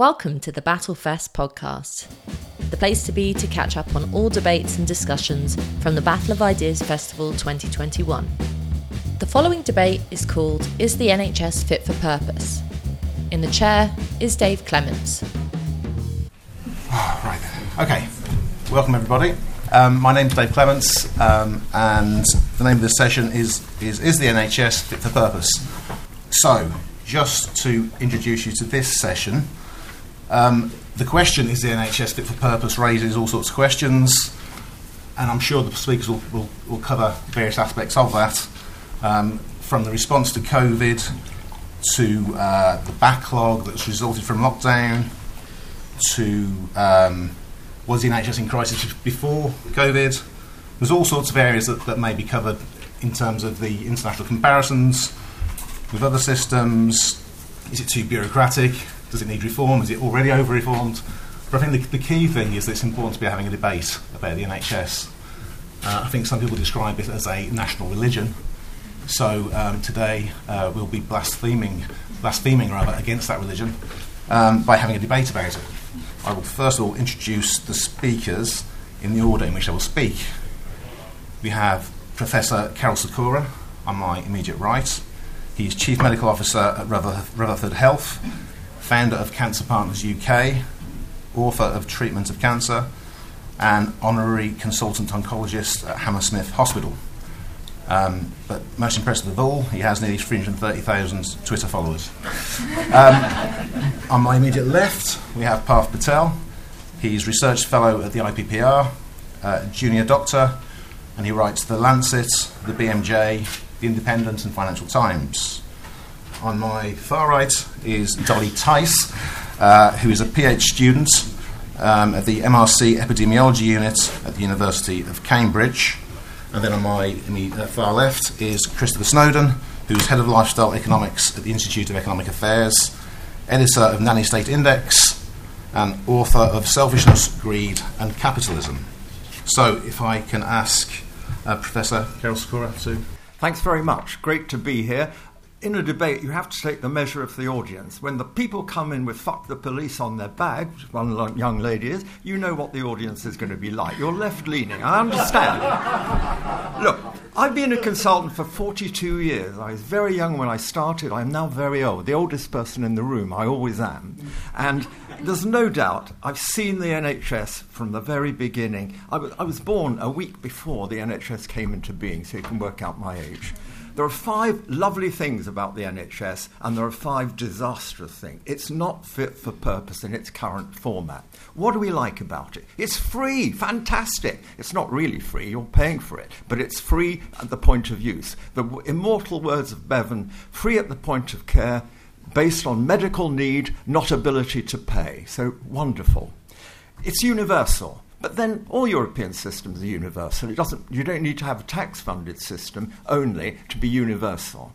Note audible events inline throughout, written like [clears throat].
Welcome to the Battlefest podcast, the place to be to catch up on all debates and discussions from the Battle of Ideas Festival 2021. The following debate is called Is the NHS Fit for Purpose? In the chair is Dave Clements. [sighs] Right. Okay. Welcome, everybody. Um, my name's Dave Clements, um, and the name of this session is, is Is the NHS Fit for Purpose? So, just to introduce you to this session, um, the question is the NHS fit for purpose raises all sorts of questions, and I'm sure the speakers will, will, will cover various aspects of that, um, from the response to COVID to uh, the backlog that's resulted from lockdown to um, was the NHS in crisis before COVID. There's all sorts of areas that, that may be covered in terms of the international comparisons with other systems. Is it too bureaucratic? Does it need reform? Is it already over reformed? But I think the, the, key thing is that it's important to be having a debate about the NHS. Uh, I think some people describe it as a national religion. So um, today uh, we'll be blaspheming, blaspheming rather against that religion um, by having a debate about it. I will first of all introduce the speakers in the order in which they will speak. We have Professor Karol Sikora on my immediate right. He's Chief Medical Officer at Rutherford Health founder of Cancer Partners UK, author of Treatment of Cancer, and honorary consultant oncologist at Hammersmith Hospital. Um, but most impressive of all, he has nearly 330,000 Twitter followers. Um, [laughs] on my immediate left, we have Parth Patel. He's research fellow at the IPPR, uh, junior doctor, and he writes The Lancet, the BMJ, The Independent, and Financial Times. On my far right is Dolly Theis, uh, who is a PhD student um, at the MRC Epidemiology Unit at the University of Cambridge. And then on my uh, far left is Christopher Snowdon, who's head of lifestyle economics at the Institute of Economic Affairs, editor of Nanny State Index, and author of Selfishness, Greed, and Capitalism. So, if I can ask uh, Professor Karol Sikora to. Thanks very much. Great to be here in a debate, you have to take the measure of the audience. When the people come in with fuck the police on their bag, which one young lady is, you know what the audience is going to be like. You're left leaning. I understand. [laughs] Look, I've been a consultant for 42 years. I was very young when I started. I'm now very old, the oldest person in the room. I always am. And there's no doubt I've seen the NHS from the very beginning. I was born a week before the NHS came into being, so you can work out my age. There are five lovely things about the NHS, and there are five disastrous things. It's not fit for purpose in its current format. What do we like about it? It's free, fantastic. It's not really free, you're paying for it, but it's free at the point of use. The immortal words of Bevan free at the point of care, based on medical need, not ability to pay. So wonderful. It's universal. But then all European systems are universal. It doesn't, you don't need to have a tax funded system only to be universal.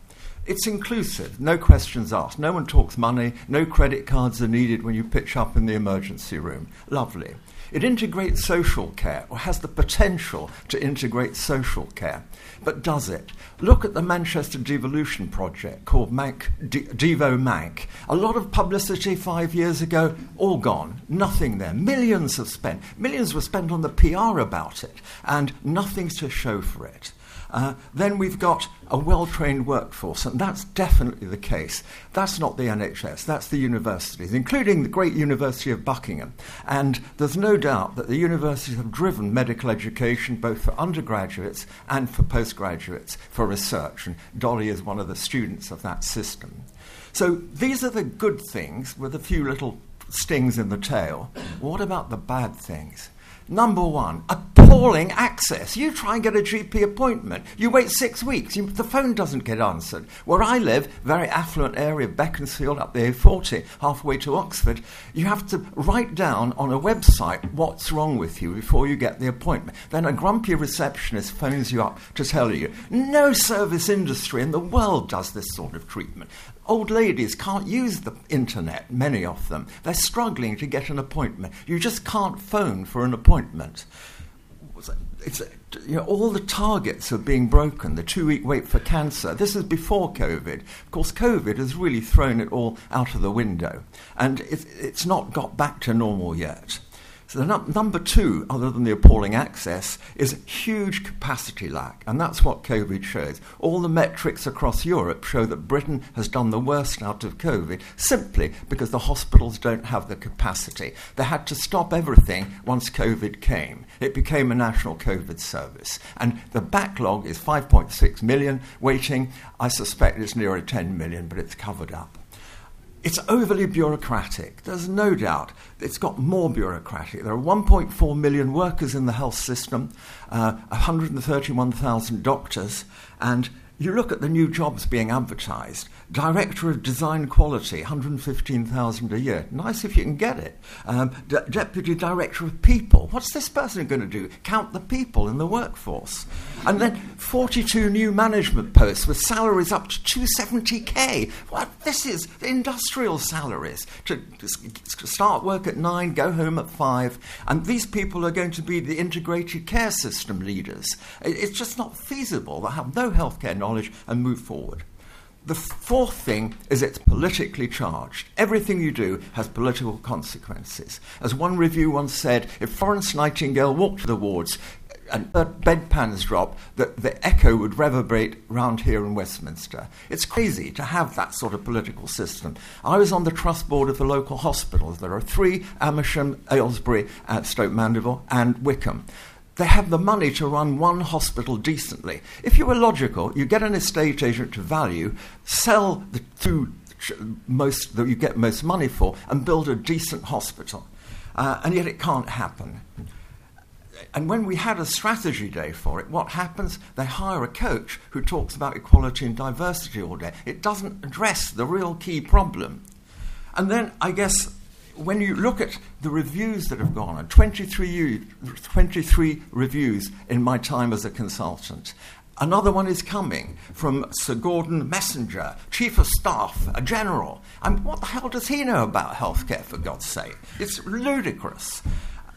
It's inclusive, no questions asked. No one talks money, no credit cards are needed when you pitch up in the emergency room. Lovely. It integrates social care, or has the potential to integrate social care. But does it? Look at the Manchester Devolution project called Manc, Devo Manc. A lot of publicity five years ago, all gone. Nothing there. Millions have spent. Millions were spent on the PR about it, and nothing to show for it. Uh, then we've got a well trained workforce, and that's definitely the case. That's not the NHS, that's the universities, including the great University of Buckingham. And there's no doubt that the universities have driven medical education both for undergraduates and for postgraduates for research, and Dolly is one of the students of that system. So these are the good things with a few little stings in the tail. What about the bad things? Number one, appalling access. You try and get a GP appointment. You wait six weeks. You, the phone doesn't get answered. Where I live, very affluent area, Beaconsfield up the A40, halfway to Oxford, you have to write down on a website what's wrong with you before you get the appointment. Then a grumpy receptionist phones you up to tell you. No service industry in the world does this sort of treatment. Old ladies can't use the internet, many of them. They're struggling to get an appointment. You just can't phone for an appointment. it's you know all the targets are being broken. The two-week wait for cancer. This is before COVID. Of course, COVID has really thrown it all out of the window, and it, it's not got back to normal yet. So the num- number two, other than the appalling access, is huge capacity lack, and that's what COVID shows. All the metrics across Europe show that Britain has done the worst out of COVID simply because the hospitals don't have the capacity. They had to stop everything once COVID came. It became a national COVID service, and the backlog is 5.6 million waiting. I suspect it's nearer 10 million, but it's covered up. It's overly bureaucratic. There's no doubt it's got more bureaucratic. There are 1.4 million workers in the health system, uh, 131,000 doctors, and you look at the new jobs being advertised. Director of Design Quality, 115,000 a year. Nice if you can get it. Um, D- Deputy Director of People. What's this person going to do? Count the people in the workforce. And then 42 new management posts with salaries up to 270k. What? This is industrial salaries. To, to start work at nine, go home at five. And these people are going to be the integrated care system leaders. It's just not feasible. They have no healthcare knowledge and move forward. The fourth thing is it's politically charged. Everything you do has political consequences. As one review once said, if Florence Nightingale walked to the wards and bedpans drop, the, the echo would reverberate round here in Westminster. It's crazy to have that sort of political system. I was on the trust board of the local hospitals. There are three Amersham, Aylesbury, uh, at Stoke Mandeville, and Wycombe they have the money to run one hospital decently. If you were logical, you get an estate agent to value, sell the two most that you get most money for, and build a decent hospital. Uh, and yet it can't happen. And when we had a strategy day for it, what happens? They hire a coach who talks about equality and diversity all day. It doesn't address the real key problem. And then I guess when you look at the reviews that have gone on, 23, 23 reviews in my time as a consultant, Another one is coming from Sir Gordon Messenger, Chief of Staff, a general. And what the hell does he know about healthcare, for God's sake? It's ludicrous.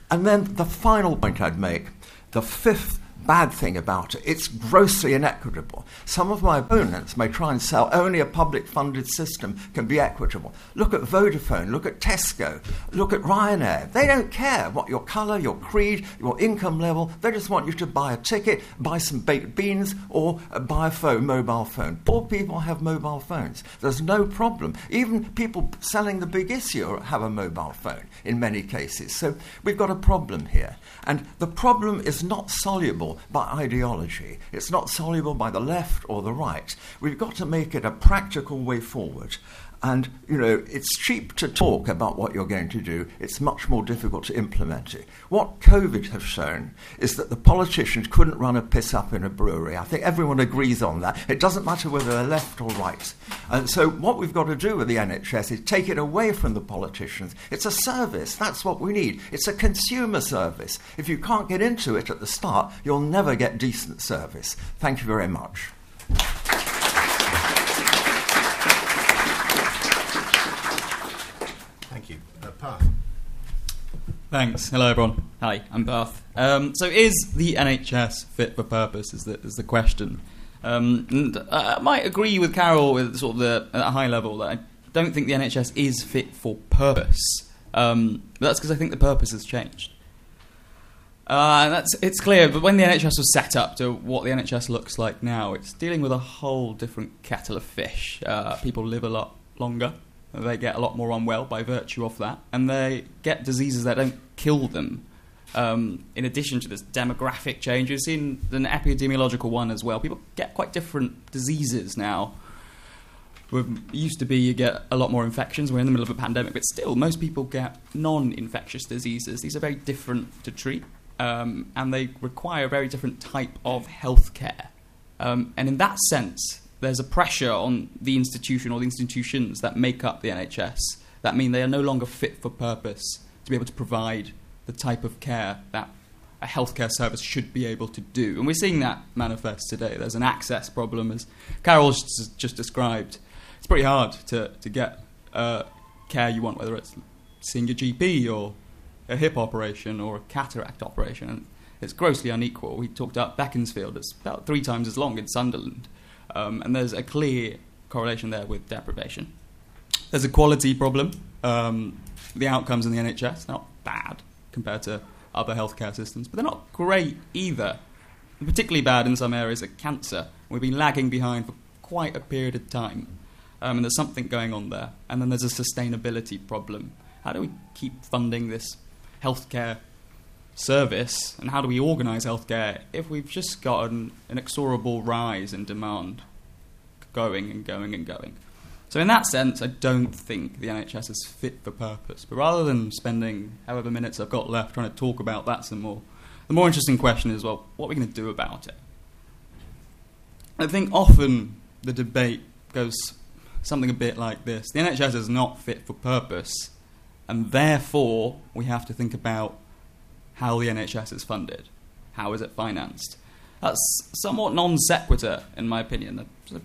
And then the final point I'd make the fifth bad thing about it. It's grossly inequitable. Some of my opponents may try and sell only a public funded system can be equitable. Look at Vodafone, look at Tesco, look at Ryanair. They don't care what your colour, your creed, your income level. They just want you to buy a ticket, buy some baked beans, or uh, buy a phone, mobile phone. Poor people have mobile phones. There's no problem. Even people selling the big issue have a mobile phone in many cases. So we've got a problem here. And the problem is not soluble by ideology, it's not soluble by the left or the right. We've got to make it a practical way forward. And, you know, it's cheap to talk about what you're going to do. It's much more difficult to implement it. What COVID has shown is that the politicians couldn't run a piss up in a brewery. I think everyone agrees on that. It doesn't matter whether they're left or right. And so what we've got to do with the NHS is take it away from the politicians. It's a service. That's what we need. It's a consumer service. If you can't get into it at the start, you'll never get decent service. Thank you very much. Thanks. Hello, everyone. Hi, I'm Parth. Um, so, is the NHS fit for purpose? Is the, is the question. Um, and I might agree with Karol with sort of the at a high level that I don't think the NHS is fit for purpose. Um, but that's because I think the purpose has changed. Uh, that's it's clear, but when the NHS was set up to what the NHS looks like now, it's dealing with a whole different kettle of fish. Uh, people live a lot longer they get a lot more unwell by virtue of that, and they get diseases that don't kill them. Um, in addition to this demographic change, we've seen an epidemiological one as well. People get quite different diseases now. It used to be you get a lot more infections. We're in the middle of a pandemic, but still, most people get non-infectious diseases. These are very different to treat, um, and they require a very different type of healthcare. Um, and in that sense, there's a pressure on the institution or the institutions that make up the NHS that mean they are no longer fit for purpose to be able to provide the type of care that a healthcare service should be able to do. And we're seeing that manifest today. There's an access problem, as Karol just described. It's pretty hard to, to get uh, care you want, whether it's seeing your GP or a hip operation or a cataract operation. And It's grossly unequal. We talked about Beaconsfield, it's about three times as long in Sunderland. Um, and there's a clear correlation there with deprivation. There's a quality problem. Um, the outcomes in the NHS are not bad compared to other healthcare systems, but they're not great either. particularly bad in some areas of cancer. We've been lagging behind for quite a period of time. Um, and there's something going on there. And then there's a sustainability problem. How do we keep funding this healthcare service and how do we organise healthcare if we've just got an inexorable rise in demand going and going and going? So, in that sense, I don't think the NHS is fit for purpose. But rather than spending however minutes I've got left trying to talk about that some more, the more interesting question is well, what are we going to do about it? I think often the debate goes something a bit like this The NHS is not fit for purpose, and therefore we have to think about how the NHS is funded. How is it financed? That's somewhat non sequitur, in my opinion. A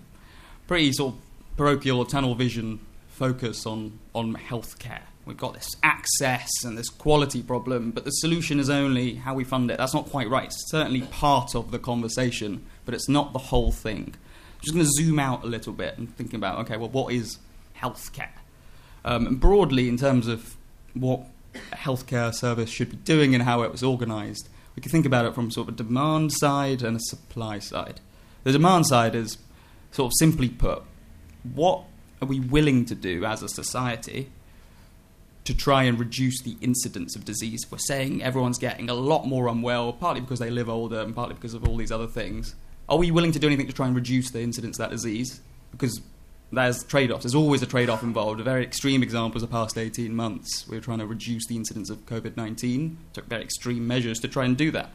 pretty sort of parochial tunnel vision focus on, on healthcare. We've got this access and this quality problem, but the solution is only how we fund it. That's not quite right. It's certainly part of the conversation, but it's not the whole thing. I'm just going to zoom out a little bit and think about okay, well, what is healthcare? Um, and broadly, in terms of what a healthcare service should be doing and how it was organised, we can think about it from sort of a demand side and a supply side. The demand side is sort of simply put, what are we willing to do as a society to try and reduce the incidence of disease? We're saying everyone's getting a lot more unwell, partly because they live older and partly because of all these other things. Are we willing to do anything to try and reduce the incidence of that disease? Because there's trade offs. There's always a trade off involved. A very extreme example is the past 18 months. We were trying to reduce the incidence of COVID 19, took very extreme measures to try and do that.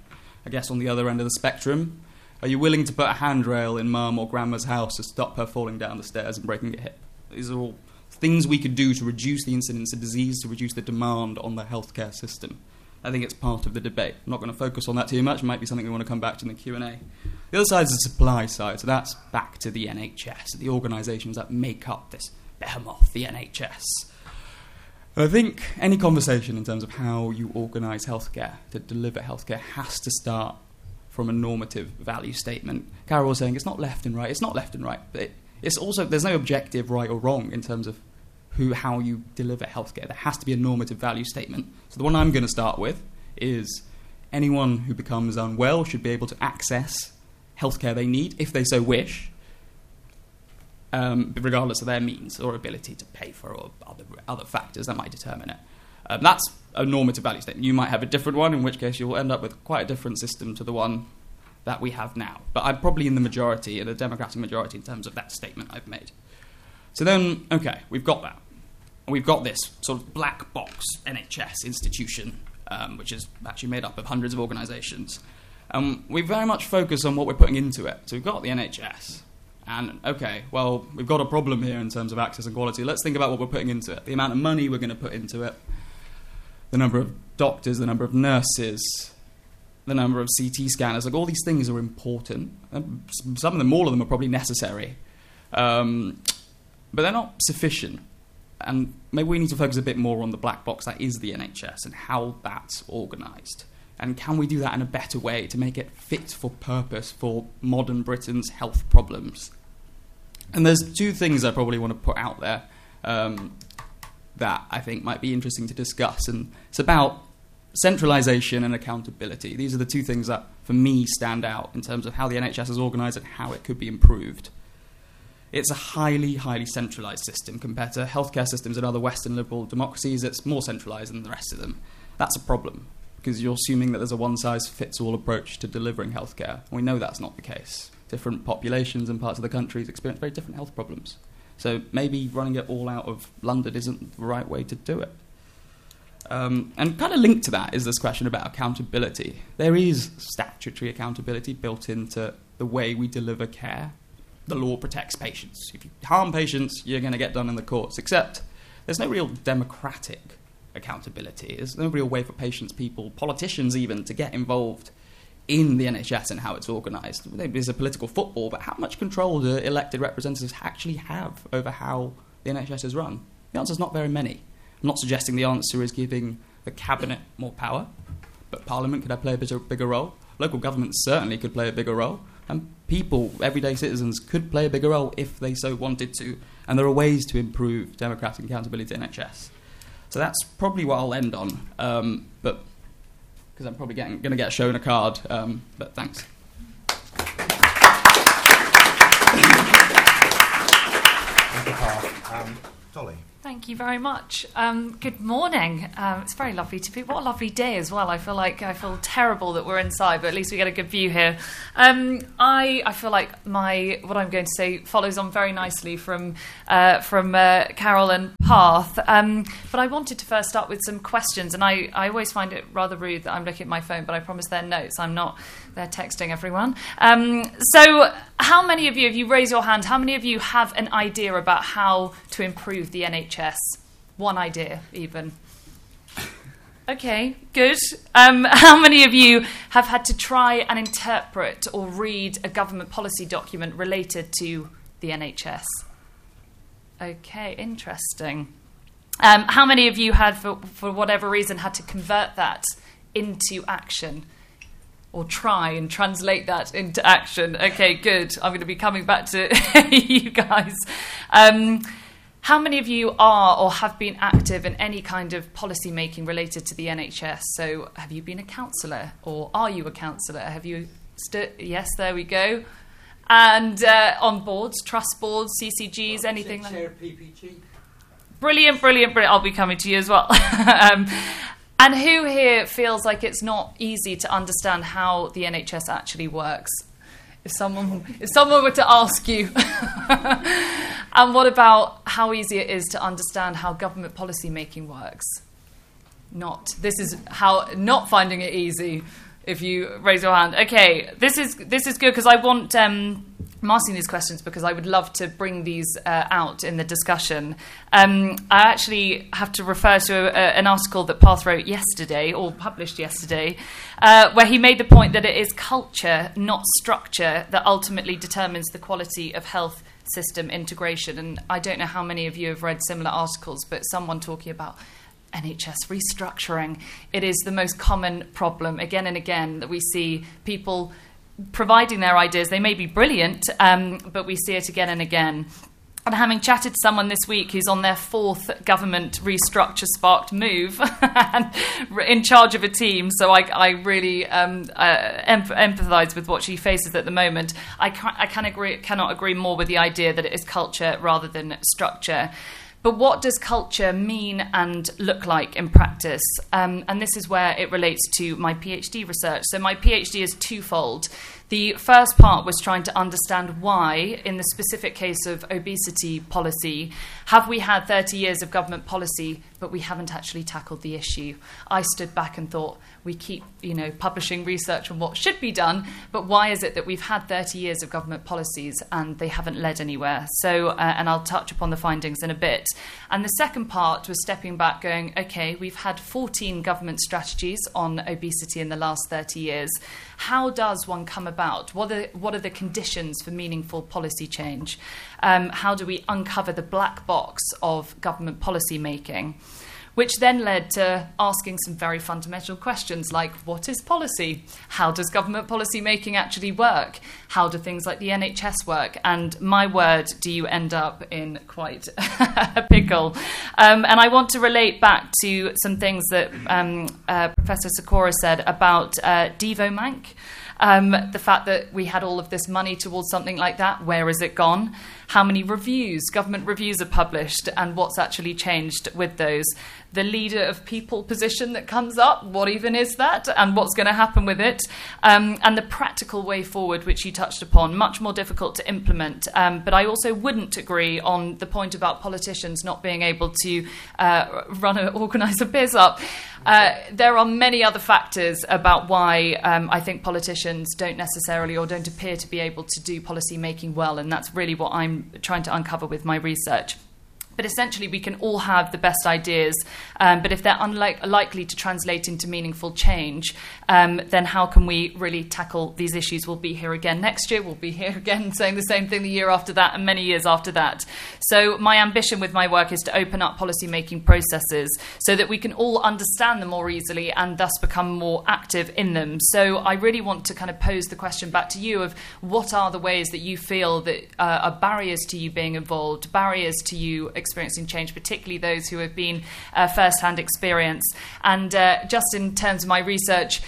I guess on the other end of the spectrum, are you willing to put a handrail in mum or grandma's house to stop her falling down the stairs and breaking a hip? These are all things we could do to reduce the incidence of disease, to reduce the demand on the healthcare system. I think it's part of the debate. I'm not going to focus on that too much. It might be something we want to come back to in the Q&A. The other side is the supply side, so that's back to the NHS, the organisations that make up this behemoth, the NHS. I think any conversation in terms of how you organise healthcare, to deliver healthcare, has to start from a normative value statement. Karol was saying it's not left and right. It's not left and right, but it, it's also there's no objective right or wrong in terms of who how you deliver healthcare. There has to be a normative value statement. So the one I'm going to start with is anyone who becomes unwell should be able to access healthcare they need if they so wish, um, regardless of their means or ability to pay for or other other factors that might determine it. Um, that's a normative value statement. You might have a different one, in which case you'll end up with quite a different system to the one that we have now. But I'm probably in the majority, in the democratic majority, in terms of that statement I've made. So then, okay, we've got that. We've got this sort of black box NHS institution, um, which is actually made up of hundreds of organisations. Um, we very much focus on what we're putting into it. So we've got the NHS, and okay, well, we've got a problem here in terms of access and quality. Let's think about what we're putting into it. The amount of money we're going to put into it, the number of doctors, the number of nurses, the number of CT scanners. Like all these things are important. Some of them, all of them, are probably necessary, um, but they're not sufficient. And maybe we need to focus a bit more on the black box that is the NHS and how that's organised. And can we do that in a better way to make it fit for purpose for modern Britain's health problems? And there's two things I probably want to put out there um, that I think might be interesting to discuss. And it's about centralisation and accountability. These are the two things that, for me, stand out in terms of how the NHS is organised and how it could be improved. It's a highly, highly centralised system compared to healthcare systems in other Western liberal democracies. It's more centralised than the rest of them. That's a problem because you're assuming that there's a one size fits all approach to delivering healthcare. We know that's not the case. Different populations and parts of the country experience very different health problems. So maybe running it all out of London isn't the right way to do it. Um, and kind of linked to that is this question about accountability. There is statutory accountability built into the way we deliver care. The law protects patients. If you harm patients, you're going to get done in the courts. Except there's no real democratic accountability. There's no real way for patients, people, politicians even, to get involved in the NHS and how it's organised. There's a political football, but how much control do elected representatives actually have over how the NHS is run? The answer is not very many. I'm not suggesting the answer is giving the cabinet more power, but Parliament could play a bigger, bigger role. Local governments certainly could play a bigger role, and people, everyday citizens, could play a bigger role if they so wanted to. And there are ways to improve democratic accountability in NHS. So that's probably what I'll end on. Um, but because I'm probably going to get shown a card. Um, but thanks. Um, Dolly. Thank you very much. Um, good morning. Um, it's very lovely to be. What a lovely day as well. I feel like I feel terrible that we're inside, but at least we get a good view here. Um, I I feel like my what I'm going to say follows on very nicely from uh, from uh, Karol and Parth. Um, but I wanted to first start with some questions, and I I always find it rather rude that I'm looking at my phone, but I promise they're notes. I'm not. They're texting everyone. Um, so, how many of you, if you raise your hand, how many of you have an idea about how to improve the NHS? One idea, even. Okay, good. Um, [laughs] how many of you have had to try and interpret or read a government policy document related to the NHS? Okay, interesting. Um, how many of you had, for, for whatever reason, had to convert that into action? Or try and translate that into action. Okay, good. I'm going to be coming back to [laughs] you guys. Um, how many of you are or have been active in any kind of policy making related to the NHS? So, have you been a councillor or are you a councillor? Have you? Yes, there we go. And uh, on boards, trust boards, CCGs, anything like PPG. Brilliant, brilliant, brilliant. I'll be coming to you as well. [laughs] um, and who here feels like it's not easy to understand how the NHS actually works? If someone, if someone were to ask you, [laughs] and what about how easy it is to understand how government policy making works? Not. This is how not finding it easy. If you raise your hand, okay, this is this is good because I want. Um, I'm asking these questions because I would love to bring these uh, out in the discussion. Um, I actually have to refer to a, a, an article that Parth wrote yesterday, or published yesterday, uh, where he made the point that it is culture, not structure, that ultimately determines the quality of health system integration. And I don't know how many of you have read similar articles, but someone talking about NHS restructuring. It is the most common problem again and again that we see people providing their ideas. They may be brilliant, um, but we see it again and again. And having chatted to someone this week who's on their fourth government restructure sparked move and [laughs] in charge of a team, so I, I really um, uh, empathise with what she faces at the moment. I, can, I can agree, cannot agree more with the idea that it is culture rather than structure. But what does culture mean and look like in practice? Um, and this is where it relates to my PhD research. So, my PhD is twofold. The first part was trying to understand why, in the specific case of obesity policy, have we had 30 years of government policy, but we haven't actually tackled the issue? I stood back and thought, we keep, you know, publishing research on what should be done, but why is it that we've had 30 years of government policies and they haven't led anywhere? So, uh, and I'll touch upon the findings in a bit. And the second part was stepping back, going, okay, we've had 14 government strategies on obesity in the last 30 years. How does one come about? What are, what are the conditions for meaningful policy change? Um, how do we uncover the black box of government policy making? Which then led to asking some very fundamental questions like what is policy? How does government policy making actually work? How do things like the NHS work? And my word, do you end up in quite [laughs] a pickle? Um, and I want to relate back to some things that um, uh, Professor Sikora said about uh, Devo Manc. Um, the fact that we had all of this money towards something like that, where has it gone? How many reviews, government reviews, are published, and what's actually changed with those? the leader of people position that comes up. What even is that? And what's going to happen with it? Um, and the practical way forward, which you touched upon, much more difficult to implement. Um, but I also wouldn't agree on the point about politicians not being able to uh, run or organise a biz up. Uh, there are many other factors about why um, I think politicians don't necessarily or don't appear to be able to do policy making well, and that's really what I'm trying to uncover with my research. But essentially, we can all have the best ideas, um, but if they're unlike, unlikely to translate into meaningful change, um, then how can we really tackle these issues? We'll be here again next year, we'll be [laughs] here again saying the same thing the year after that, and many years after that. So, my ambition with my work is to open up policy making processes so that we can all understand them more easily and thus become more active in them. So, I really want to kind of pose the question back to you of what are the ways that you feel that uh, are barriers to you being involved, barriers to you experiencing change, particularly those who have been uh, first hand experience. And uh, just in terms of my research,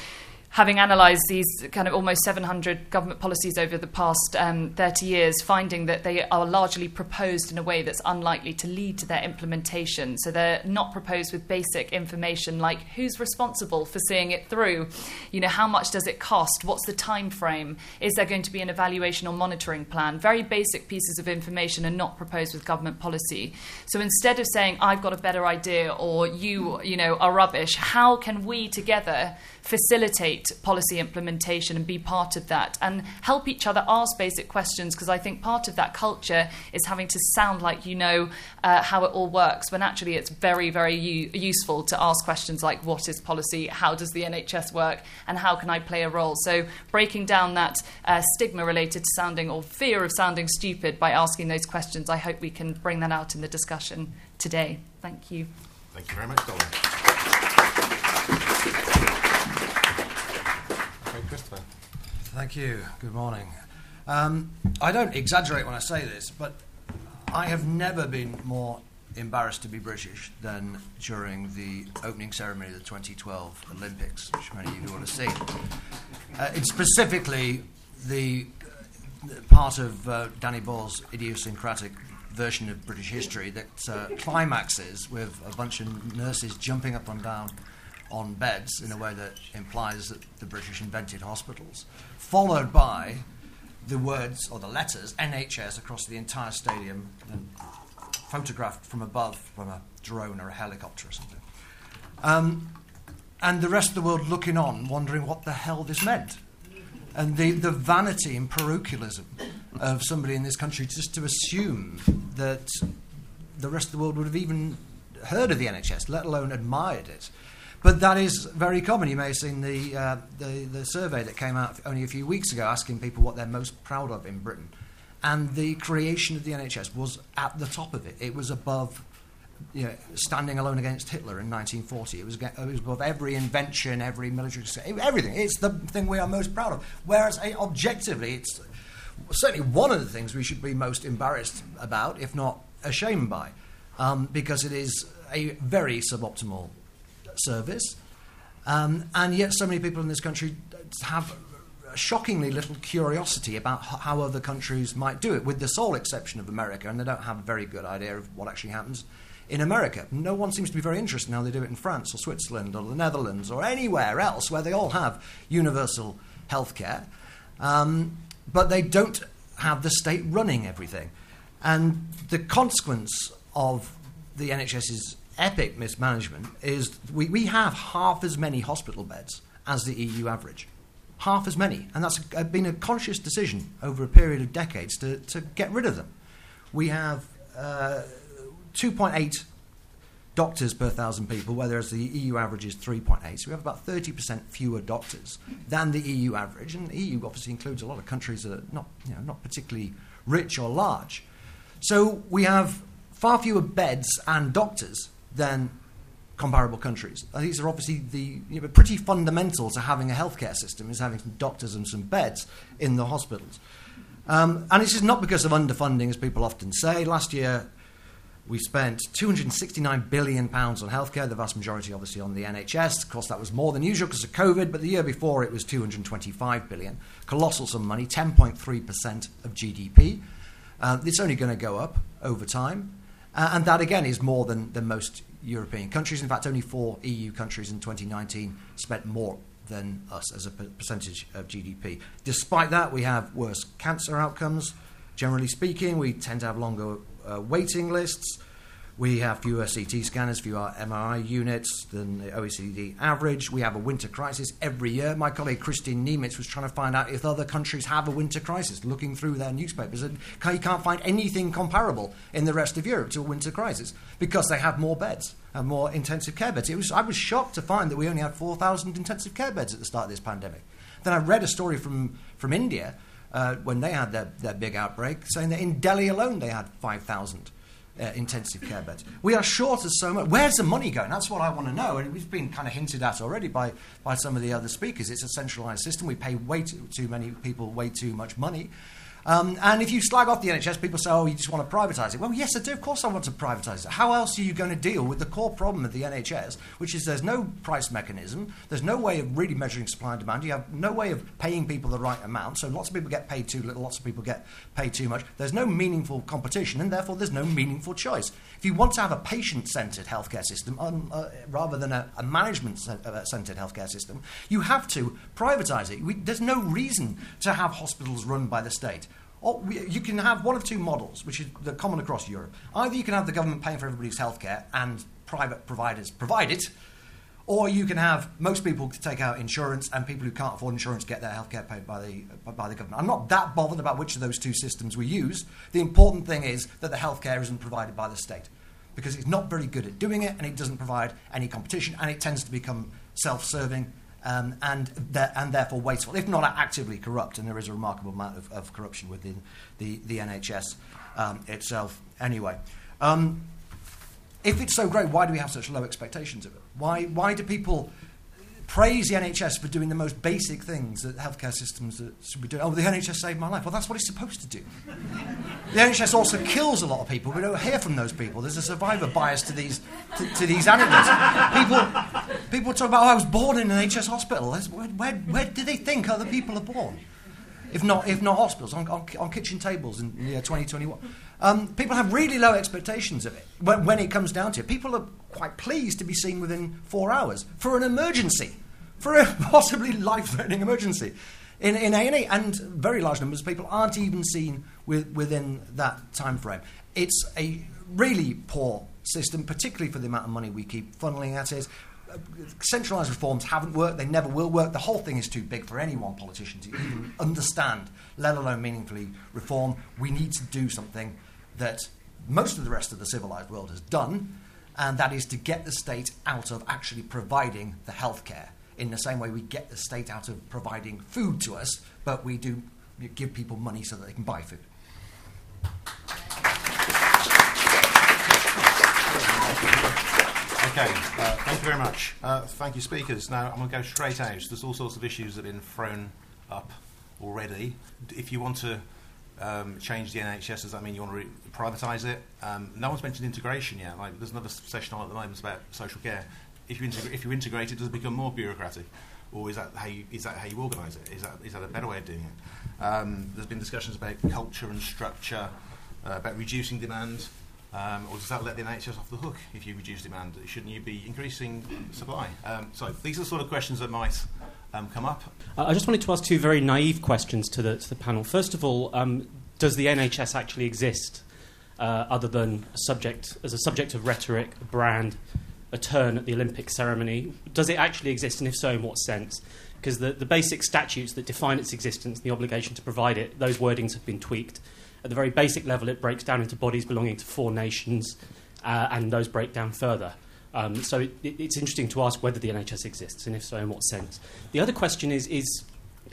having analysed these kind of almost 700 government policies over the past um, 30 years, finding that they are largely proposed in a way that's unlikely to lead to their implementation. So they're not proposed with basic information like who's responsible for seeing it through, you know, how much does it cost, what's the time frame, is there going to be an evaluation or monitoring plan? Very basic pieces of information are not proposed with government policy. So instead of saying I've got a better idea or you, you know, are rubbish, how can we together facilitate policy implementation and be part of that and help each other ask basic questions because I think part of that culture is having to sound like you know uh, how it all works when actually it's very, very u- useful to ask questions like what is policy, how does the NHS work, and how can I play a role. So breaking down that uh, stigma related to sounding or fear of sounding stupid by asking those questions, I hope we can bring that out in the discussion today. Thank you. Thank you very much, Dolly. Okay, Christopher. Thank you. Good morning. Um, I don't exaggerate when I say this, but I have never been more embarrassed to be British than during the opening ceremony of the 2012 Olympics, which many of you will have seen. Uh, it's specifically the part of uh, Danny Boyle's idiosyncratic version of British history that uh, climaxes with a bunch of nurses jumping up and down on beds in a way that implies that the British invented hospitals, followed by the words or the letters NHS across the entire stadium and photographed from above from a drone or a helicopter or something. Um, and the rest of the world looking on, wondering what the hell this meant. And the, the vanity and parochialism of somebody in this country just to assume that the rest of the world would have even heard of the NHS, let alone admired it. But that is very common. You may have seen the, uh, the, the survey that came out only a few weeks ago asking people what they're most proud of in Britain. And the creation of the NHS was at the top of it. It was above you know, standing alone against Hitler in 1940. It was, it was above every invention, every military, everything. It's the thing we are most proud of. Whereas eh, objectively, it's certainly one of the things we should be most embarrassed about, if not ashamed by, um, because it is a very suboptimal service. Um, and yet, so many people in this country have shockingly little curiosity about how other countries might do it, with the sole exception of America, and they don't have a very good idea of what actually happens in America. No one seems to be very interested in how they do it in France or Switzerland or the Netherlands or anywhere else where they all have universal health care. Um, but they don't have the state running everything. And the consequence of the NHS's epic mismanagement is we, we have half as many hospital beds as the EU average. Half as many. And that's been a conscious decision over a period of decades to, to get rid of them. We have uh, 2.8 doctors per thousand people, whereas the EU average is 3.8. So we have about 30% fewer doctors than the EU average. And the EU obviously includes a lot of countries that are not, you know, not particularly rich or large. So we have far fewer beds and doctors than comparable countries. And these are obviously the you know, pretty fundamental to having a healthcare system is having some doctors and some beds in the hospitals. Um, and this is not because of underfunding, as people often say. Last year, we spent 269 billion pounds on healthcare, the vast majority obviously on the NHS. Of course, that was more than usual because of COVID, but the year before it was 225 billion. Colossal sum of money, 10.3% of GDP. Uh, it's only going to go up over time. Uh, and that again is more than, than most European countries. In fact, only four EU countries in 2019 spent more than us as a percentage of GDP. Despite that, we have worse cancer outcomes. Generally speaking, we tend to have longer uh, waiting lists. We have fewer CT scanners, fewer MRI units than the OECD average. We have a winter crisis every year. My colleague Kristian Niemietz was trying to find out if other countries have a winter crisis, looking through their newspapers, and you can't find anything comparable in the rest of Europe to a winter crisis because they have more beds and more intensive care beds. It was, I was shocked to find that we only had 4,000 intensive care beds at the start of this pandemic. Then I read a story from, from India uh, when they had their, their big outbreak saying that in Delhi alone they had 5,000 uh, intensive care beds. We are short of so much. Where's the money going? That's what I want to know. And we've been kind of hinted at already by, by some of the other speakers. It's a centralised system. We pay way too, too many people way too much money. Um, and if you slag off the NHS, people say, oh, you just want to privatise it. Well, yes, I do. Of course, I want to privatise it. How else are you going to deal with the core problem of the NHS, which is there's no price mechanism, there's no way of really measuring supply and demand, you have no way of paying people the right amount, so lots of people get paid too little, lots of people get paid too much. There's no meaningful competition, and therefore there's no meaningful choice. If you want to have a patient centred healthcare system um, uh, rather than a, a management uh, centred healthcare system, you have to privatise it. We, there's no reason to have hospitals run by the state. Oh, or you can have one of two models, which is the common across Europe. Either you can have the government paying for everybody's healthcare and private providers provide it, or you can have most people take out insurance and people who can't afford insurance get their healthcare paid by the, by the government. I'm not that bothered about which of those two systems we use. The important thing is that the healthcare isn't provided by the state because it's not very good at doing it and it doesn't provide any competition and it tends to become self serving um, and, and therefore wasteful, if not actively corrupt. And there is a remarkable amount of, of corruption within the, the NHS um, itself, anyway. Um, if it's so great, why do we have such low expectations of it? Why, why do people praise the NHS for doing the most basic things that healthcare systems should be doing. Oh, the NHS saved my life. Well, that's what it's supposed to do. the NHS also kills a lot of people. We don't hear from those people. There's a survivor bias to these to, to these anecdotes. People, people talk about, oh, I was born in an NHS hospital. Where, where, where do they think other people are born? If not, if not hospitals, on, on, on kitchen tables in the year 2021. Um, people have really low expectations of it when, when, it comes down to it. People are quite pleased to be seen within four hours for an emergency, for a [laughs] possibly life-threatening emergency. In, in A&E, and very large numbers of people aren't even seen with, within that time frame. It's a really poor system, particularly for the amount of money we keep funneling at it. Centralised reforms haven't worked, they never will work. The whole thing is too big for any one politician to even [clears throat] understand, let alone meaningfully reform. We need to do something that most of the rest of the civilized world has done, and that is to get the state out of actually providing the healthcare in the same way we get the state out of providing food to us, but we do give people money so that they can buy food. Okay, uh, thank you very much. Uh, thank you, speakers. Now I'm going to go straight out. There's all sorts of issues that have been thrown up already. If you want to um, change the NHS? Does that mean you want to re- privatise it? Um, no one's mentioned integration yet. Like, there's another session on at the moment about social care. If you, if you integrate it, does it become more bureaucratic? Or is that how you, is that how you organise it? Is that, is that a better way of doing it? Um, there's been discussions about culture and structure, uh, about reducing demand. Um, or does that let the NHS off the hook if you reduce demand? Shouldn't you be increasing supply? Um, so these are the sort of questions that might um, come up. I just wanted to ask two very naive questions to the, to the panel. First of all, um, does the NHS actually exist uh, other than a subject as a subject of rhetoric, a brand, a turn at the Olympic ceremony? Does it actually exist, and if so, in what sense? Because the, the basic statutes that define its existence, the obligation to provide it, those wordings have been tweaked. At the very basic level, it breaks down into bodies belonging to four nations, uh, and those break down further. Um, so it, it's interesting to ask whether the NHS exists, and if so, in what sense. The other question is, is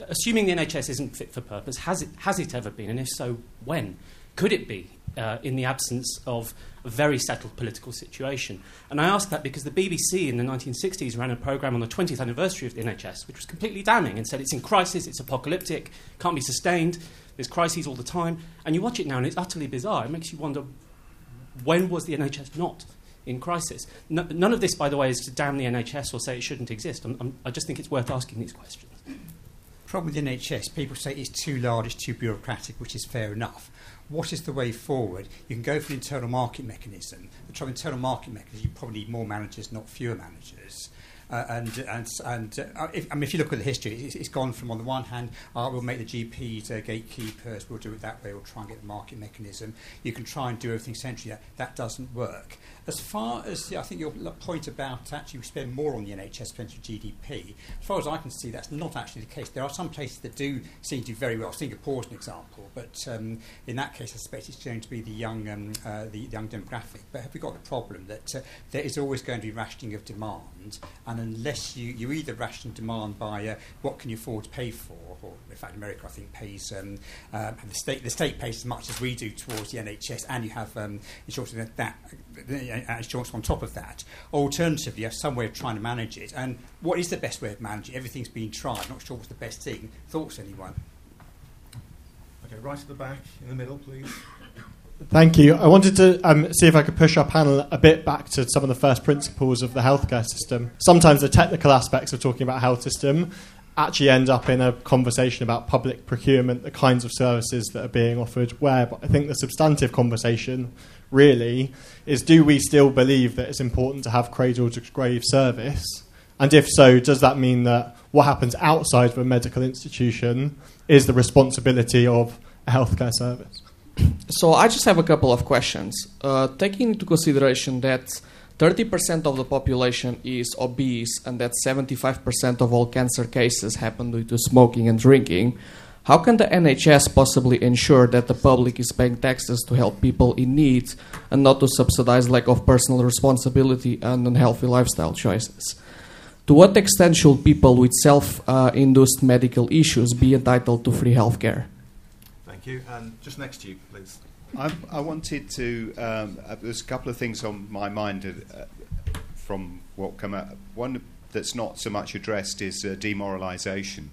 assuming the NHS isn't fit for purpose, has it, has it ever been, and if so, when? Could it be uh, in the absence of a very settled political situation? And I ask that because the BBC in the 1960s ran a programme on the 20th anniversary of the NHS, which was completely damning and said it's in crisis, it's apocalyptic, can't be sustained, there's crises all the time. And you watch it now and it's utterly bizarre. It makes you wonder when was the NHS not in crisis. No, none of this, by the way, is to damn the NHS or say it shouldn't exist. I'm, I'm, i just think it's worth asking these questions. Problem with the NHS, people say it's too large, it's too bureaucratic, which is fair enough. What is the way forward? You can go for an internal market mechanism. The trouble internal market mechanism, you probably need more managers, not fewer managers. Uh, and and, and uh, if, I mean, if you look at the history, it's, it's gone from on the one hand, uh, we'll make the GPs uh, gatekeepers, we'll do it that way, we'll try and get the market mechanism. You can try and do everything centrally. That, that doesn't work. As far as I think your point about actually we spend more on the NHS percentage of GDP, as far as I can see, that's not actually the case. There are some places that do seem to do very well. Singapore is an example, but um, in that case, I suspect it's going to be the young, um, uh, the young demographic. But have we got the problem that uh, there is always going to be rationing of demand, and unless you, you either ration demand by uh, what can you afford to pay for, or fact, America I think pays um, uh, the state the state pays as much as we do towards the NHS, and you have um, insurance that, that uh, insurance on top of that. Alternatively, you have some way of trying to manage it. And what is the best way of managing it? Everything's been tried. Not sure what's the best thing. Thoughts, anyone? Okay, right at the back, in the middle, please. Thank you. I wanted to um, see if I could push our panel a bit back to some of the first principles of the healthcare system. Sometimes the technical aspects of talking about health system actually end up in a conversation about public procurement, the kinds of services that are being offered where. But I think the substantive conversation really is do we still believe that it's important to have cradle to grave service? And if so, does that mean that what happens outside of a medical institution is the responsibility of a healthcare service? So I just have a couple of questions. Uh, taking into consideration that 30% of the population is obese and that 75% of all cancer cases happen due to smoking and drinking, how can the NHS possibly ensure that the public is paying taxes to help people in need and not to subsidize lack of personal responsibility and unhealthy lifestyle choices? To what extent should people with self uh, induced medical issues be entitled to free healthcare? Thank you. And just next to you, please. I, I wanted to. Um, uh, there's a couple of things on my mind uh, from what come out. One that's not so much addressed is uh, demoralisation.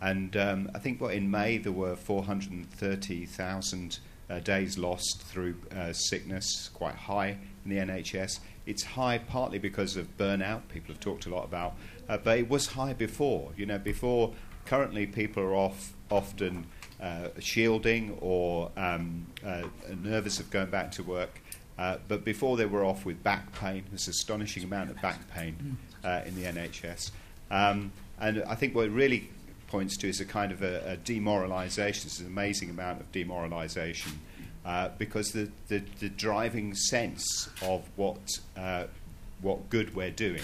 And um, I think what in May there were 430,000 uh, days lost through uh, sickness, quite high in the NHS. It's high partly because of burnout. People have talked a lot about, uh, but it was high before. You know, before currently people are off often shielding or um, uh, nervous of going back to work. Uh, but before they were off with back pain, an astonishing amount of back pain in the NHS. Um, and I think what it really points to is a kind of a, a demoralisation. It's an amazing amount of demoralisation uh, because the, the, the, driving sense of what, uh, what good we're doing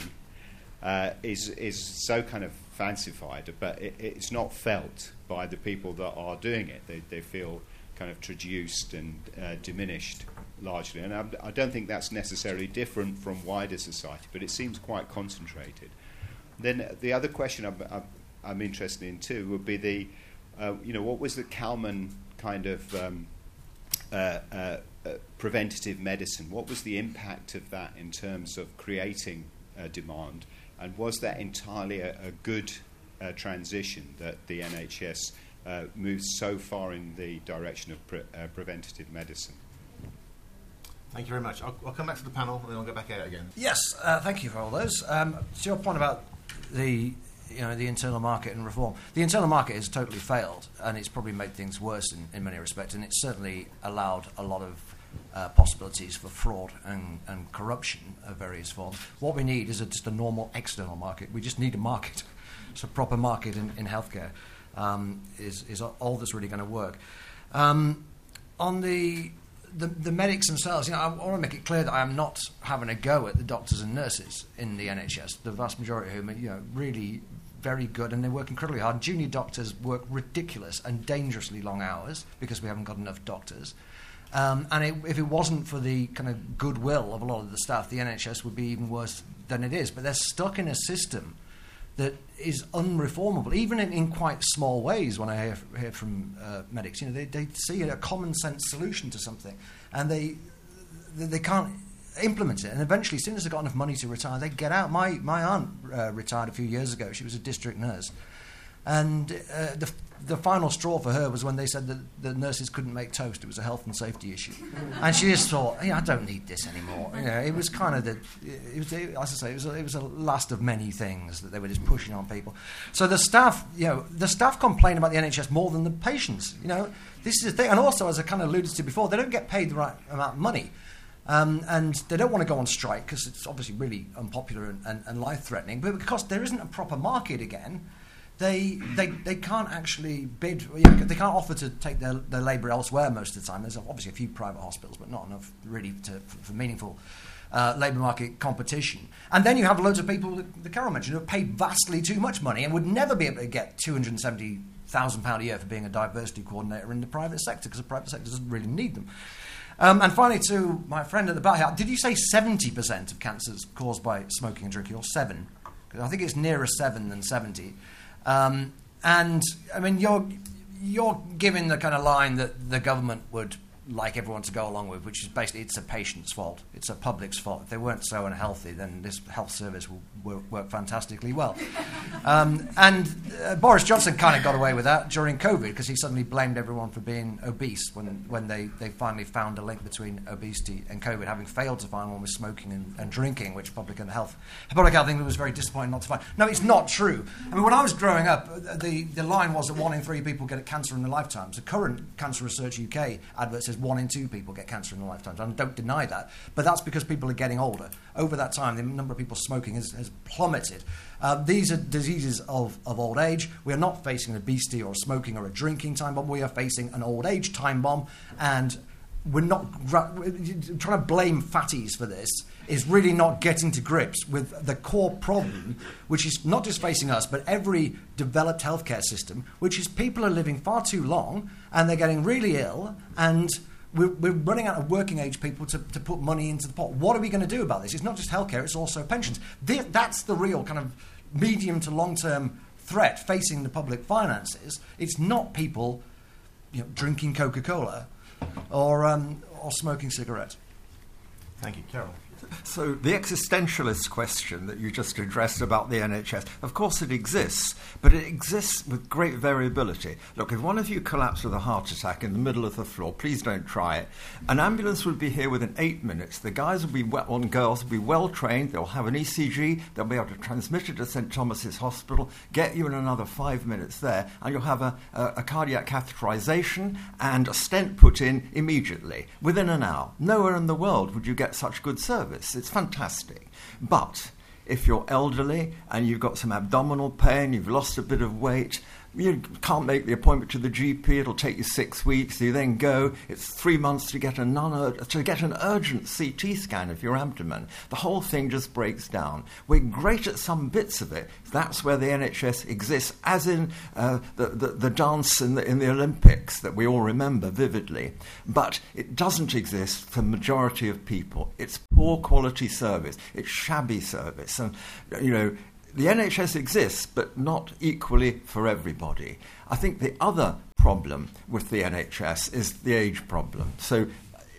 uh, is, is so kind of fancified, but it, it's not felt by the people that are doing it. They, they feel kind of traduced and uh, diminished largely. And I, I don't think that's necessarily different from wider society, but it seems quite concentrated. Then the other question I'm, I'm interested in too would be the, uh, you know, what was the Kalman kind of um, uh, uh, uh preventative medicine? What was the impact of that in terms of creating demand? And was that entirely a, a good uh, transition that the NHS moved so far in the direction of pre- preventative medicine? Thank you very much. I'll, I'll, come back to the panel and then I'll go back out again. Yes, uh, thank you for all those. Um, to your point about the you know, the internal market and reform. The internal market has totally failed, and it's probably made things worse in, in many respects, and it's certainly allowed a lot of uh, possibilities for fraud and, and corruption of various forms. What we need is a, just a normal external market. We just need a market. [laughs] It's a proper market in, in healthcare um, is, is all that's really going to work. Um, on the the, the medics themselves, you know, I want to make it clear that I am not having a go at the doctors and nurses in the NHS. The vast majority of whom are, you know, really very good and they work incredibly hard. Junior doctors work ridiculous and dangerously long hours because we haven't got enough doctors. Um, and it, if it wasn't for the kind of goodwill of a lot of the staff, the NHS would be even worse than it is. But they're stuck in a system that is unreformable, even in, in quite small ways. When I hear, hear from uh, medics, you know, they, they see a common sense solution to something, and they they, they can't implement it. And eventually, as soon as they've got enough money to retire, they get out. My, my aunt uh, retired a few years ago. She was a district nurse. And uh, the, the final straw for her was when they said that the nurses couldn't make toast. It was a health and safety issue. and she just thought, I don't need this anymore. You know, it was kind of the, it was, as I say, it was, a, it was a last of many things that they were just pushing on people. So the staff, you know, the staff complain about the NHS more than the patients. You know, this is the thing. And also, as I kind of alluded to before, they don't get paid the right amount of money Um, and they don't want to go on strike because it's obviously really unpopular and, and, and life threatening. But because there isn't a proper market again, they, they, they can't actually bid, they can't offer to take their, their labour elsewhere most of the time. There's obviously a few private hospitals, but not enough really to, for, for meaningful uh, labour market competition. And then you have loads of people that the Karol mentioned who have paid vastly too much money and would never be able to get £270,000 a year for being a diversity coordinator in the private sector because the private sector doesn't really need them. Um, and finally, to my friend at the back here, did you say 70% of cancers caused by smoking and drinking, or 7? Because I think it's nearer 7 than 70. Um, and, I mean, you're, you're giving the kind of line that the government would like everyone to go along with, which is basically it's a patient's fault, it's a public's fault. If they weren't so unhealthy, then this health service will work, work fantastically well. [laughs] Um, and uh, Boris Johnson kind of got away with that during COVID because he suddenly blamed everyone for being obese when, when they, they finally found a link between obesity and COVID, having failed to find one with smoking and, and drinking, which public health, public health think was very disappointing not to find. No, it's not true. I mean, when I was growing up, uh, the, the line was that one in three people get cancer in their lifetimes. The current Cancer Research UK advert says one in two people get cancer in their lifetimes. I don't deny that, but that's because people are getting older. Over that time, the number of people smoking has, has plummeted. Uh, these are diseases of, of old age. We are not facing an obesity or a smoking or a drinking time bomb. We are facing an old age time bomb, and we're not trying to blame fatties for this is really not getting to grips with the core problem, which is not just facing us, but every developed healthcare system, which is people are living far too long and they're getting really ill and we're, we're, running out of working age people to, to put money into the pot. What are we going to do about this? It's not just healthcare, it's also pensions. That's the real kind of medium to long term threat facing the public finances. It's not people you know, drinking Coca Cola or, um, or smoking cigarettes. Thank you, Karol. So, the existentialist question that you just addressed about the NHS, of course it exists, but it exists with great variability. Look, if one of you collapsed with a heart attack in the middle of the floor, please don't try it. An ambulance would be here within eight minutes. The guys will be well, and girls will be well trained. They'll have an ECG. They'll be able to transmit it to St Thomas's Hospital, get you in another five minutes there, and you'll have a, a, a cardiac catheterization and a stent put in immediately within an hour. Nowhere in the world would you get such good service. It's fantastic. But if you're elderly and you've got some abdominal pain, you've lost a bit of weight, you can't make the appointment to the GP. It'll take you six weeks. You then go. It's three months to get a non to get an urgent CT scan of your abdomen. The whole thing just breaks down. We're great at some bits of it. That's where the NHS exists, as in uh, the, the, the dance in the, in the Olympics that we all remember vividly. But it doesn't exist for majority of people. It's poor quality service. It's shabby service, and you know the NHS exists, but not equally for everybody. I think the other problem with the NHS is the age problem. So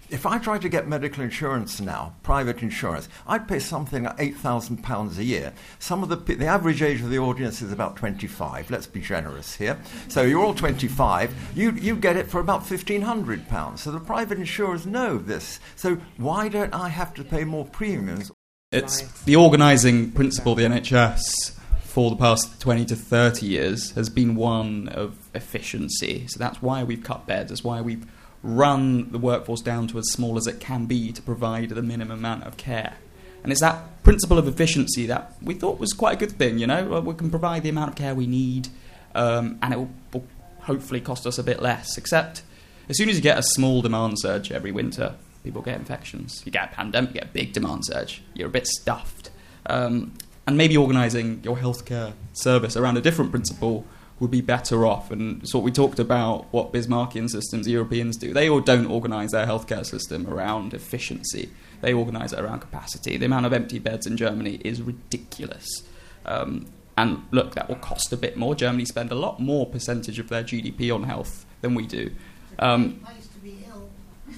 if I try to get medical insurance now, private insurance, I'd pay something like £8,000 a year. Some of the, the average age of the audience is about 25. Let's be generous here. So you're all 25. You, you get it for about £1,500. So the private insurers know this. So why don't I have to pay more premiums? It's the organising principle of the NHS for the past 20 to 30 years has been one of efficiency. So that's why we've cut beds, that's why we've run the workforce down to as small as it can be to provide the minimum amount of care. And it's that principle of efficiency that we thought was quite a good thing, you know? We can provide the amount of care we need, um, and it will, will hopefully cost us a bit less. Except as soon as you get a small demand surge every winter, people get infections. You get a pandemic, you get a big demand surge. You're a bit stuffed. Um, and maybe organising your healthcare service around a different principle would be better off. And so we talked about what Bismarckian systems Europeans do. They all don't organise their healthcare system around efficiency. They organise it around capacity. The amount of empty beds in Germany is ridiculous. Um, and look, that will cost a bit more. Germany spend a lot more percentage of their GDP on health than we do. Um,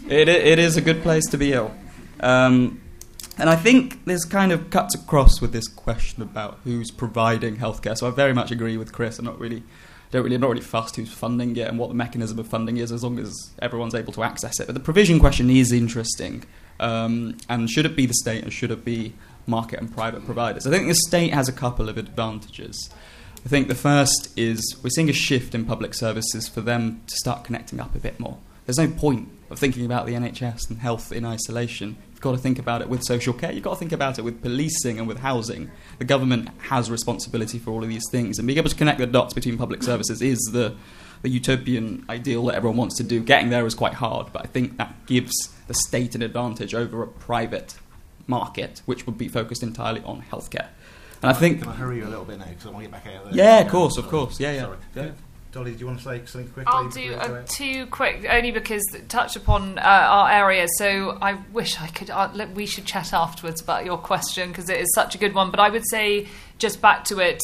it, it is a good place to be ill. Um, and I think this kind of cuts across with this question about who's providing healthcare. So I very much agree with Chris. I'm not really, don't really, I'm not really fussed who's funding it and what the mechanism of funding is, as long as everyone's able to access it. But the provision question is interesting. Um, and should it be the state or should it be market and private providers? I think the state has a couple of advantages. I think the first is we're seeing a shift in public services for them to start connecting up a bit more. There's no point of thinking about the NHS and health in isolation. You've got to think about it with social care. You've got to think about it with policing and with housing. The government has responsibility for all of these things, and being able to connect the dots between public services is the the utopian ideal that everyone wants to do. Getting there is quite hard, but I think that gives the state an advantage over a private market, which would be focused entirely on healthcare. And I think. Can I hurry you a little bit now because I want to get back out of there? Yeah, of course, of course. Yeah, yeah. Sorry. Dolly, do you want to say something quickly? I'll do uh, two quick, only because touch upon uh, our area. So I wish I could. Uh, we should chat afterwards about your question because it is such a good one. But I would say just back to it.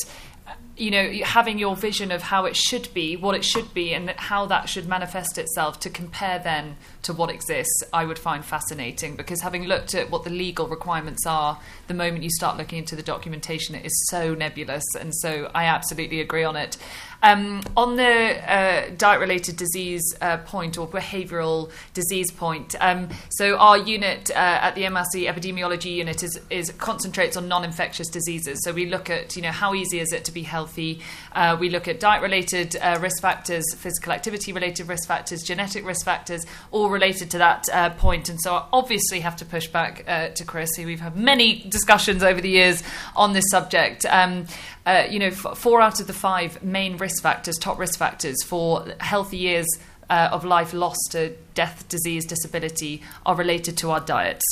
You know, having your vision of how it should be, what it should be, and how that should manifest itself to compare then to what exists, I would find fascinating because having looked at what the legal requirements are, the moment you start looking into the documentation, it is so nebulous. And so I absolutely agree on it. Um, on the uh, diet related disease uh, point or behavioural disease point, um, so our unit uh, at the MRC epidemiology unit is, is concentrates on non infectious diseases. So we look at you know how easy is it to be healthy. Uh, we look at diet related uh, risk factors, physical activity related risk factors, genetic risk factors, all related to that uh, point. And so I obviously have to push back to Chris, who we've had many discussions over the years on this subject. Um, uh, you know, f- four out of the five main risk factors, top risk factors for healthy years uh, of life lost to death, disease, disability, are related to our diets.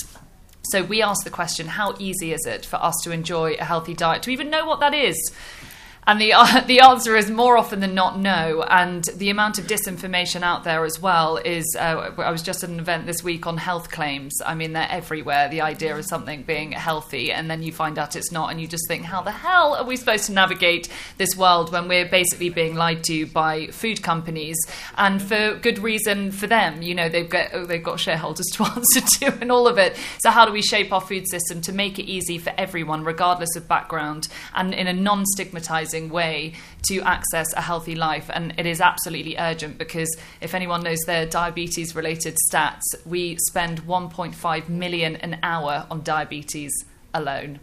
So we ask the question how easy is it for us to enjoy a healthy diet, to even know what that is? And the, uh, [laughs] the answer is more often than not no. And the amount of disinformation out there as well is uh, I was just at an event this week on health claims. I mean, they're everywhere. The idea of something being healthy, and then you find out it's not, and you just think, how the hell are we supposed to navigate this world when we're basically being lied to by food companies? And for good reason for them. You know, they've got, they've got shareholders [laughs] to answer to and all of it. So, how do we shape our food system to make it easy for everyone, regardless of background, and in a non stigmatizing way to access a healthy life. And it is absolutely urgent because if anyone knows their diabetes related stats, we spend 1.5 million an hour on diabetes alone.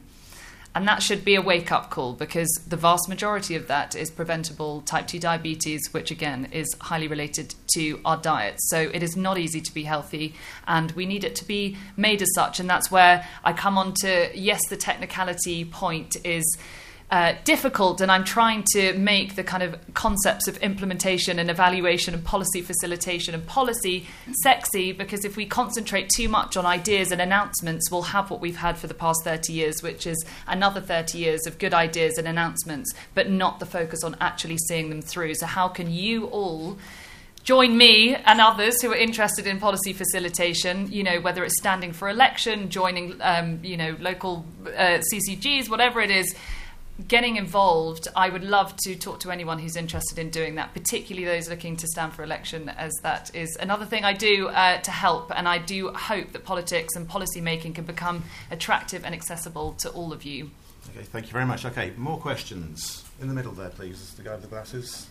And that should be a wake up call because the vast majority of that is preventable type 2 diabetes, which again is highly related to our diet. So it is not easy to be healthy and we need it to be made as such. And that's where I come on to yes, the technicality point is uh, difficult, and I'm trying to make the kind of concepts of implementation and evaluation and policy facilitation and policy sexy because if we concentrate too much on ideas and announcements, we'll have what we've had for the past 30 years, which is another 30 years of good ideas and announcements, but not the focus on actually seeing them through. So, how can you all? join me and others who are interested in policy facilitation, you know, whether it's standing for election, joining, um, you know, local uh, CCGs, whatever it is, getting involved. I would love to talk to anyone who's interested in doing that, particularly those looking to stand for election, as that is another thing I do uh, to help. And I do hope that politics and policy making can become attractive and accessible to all of you. Okay, thank you very much. Okay, more questions. In the middle there, please, the guy with the glasses.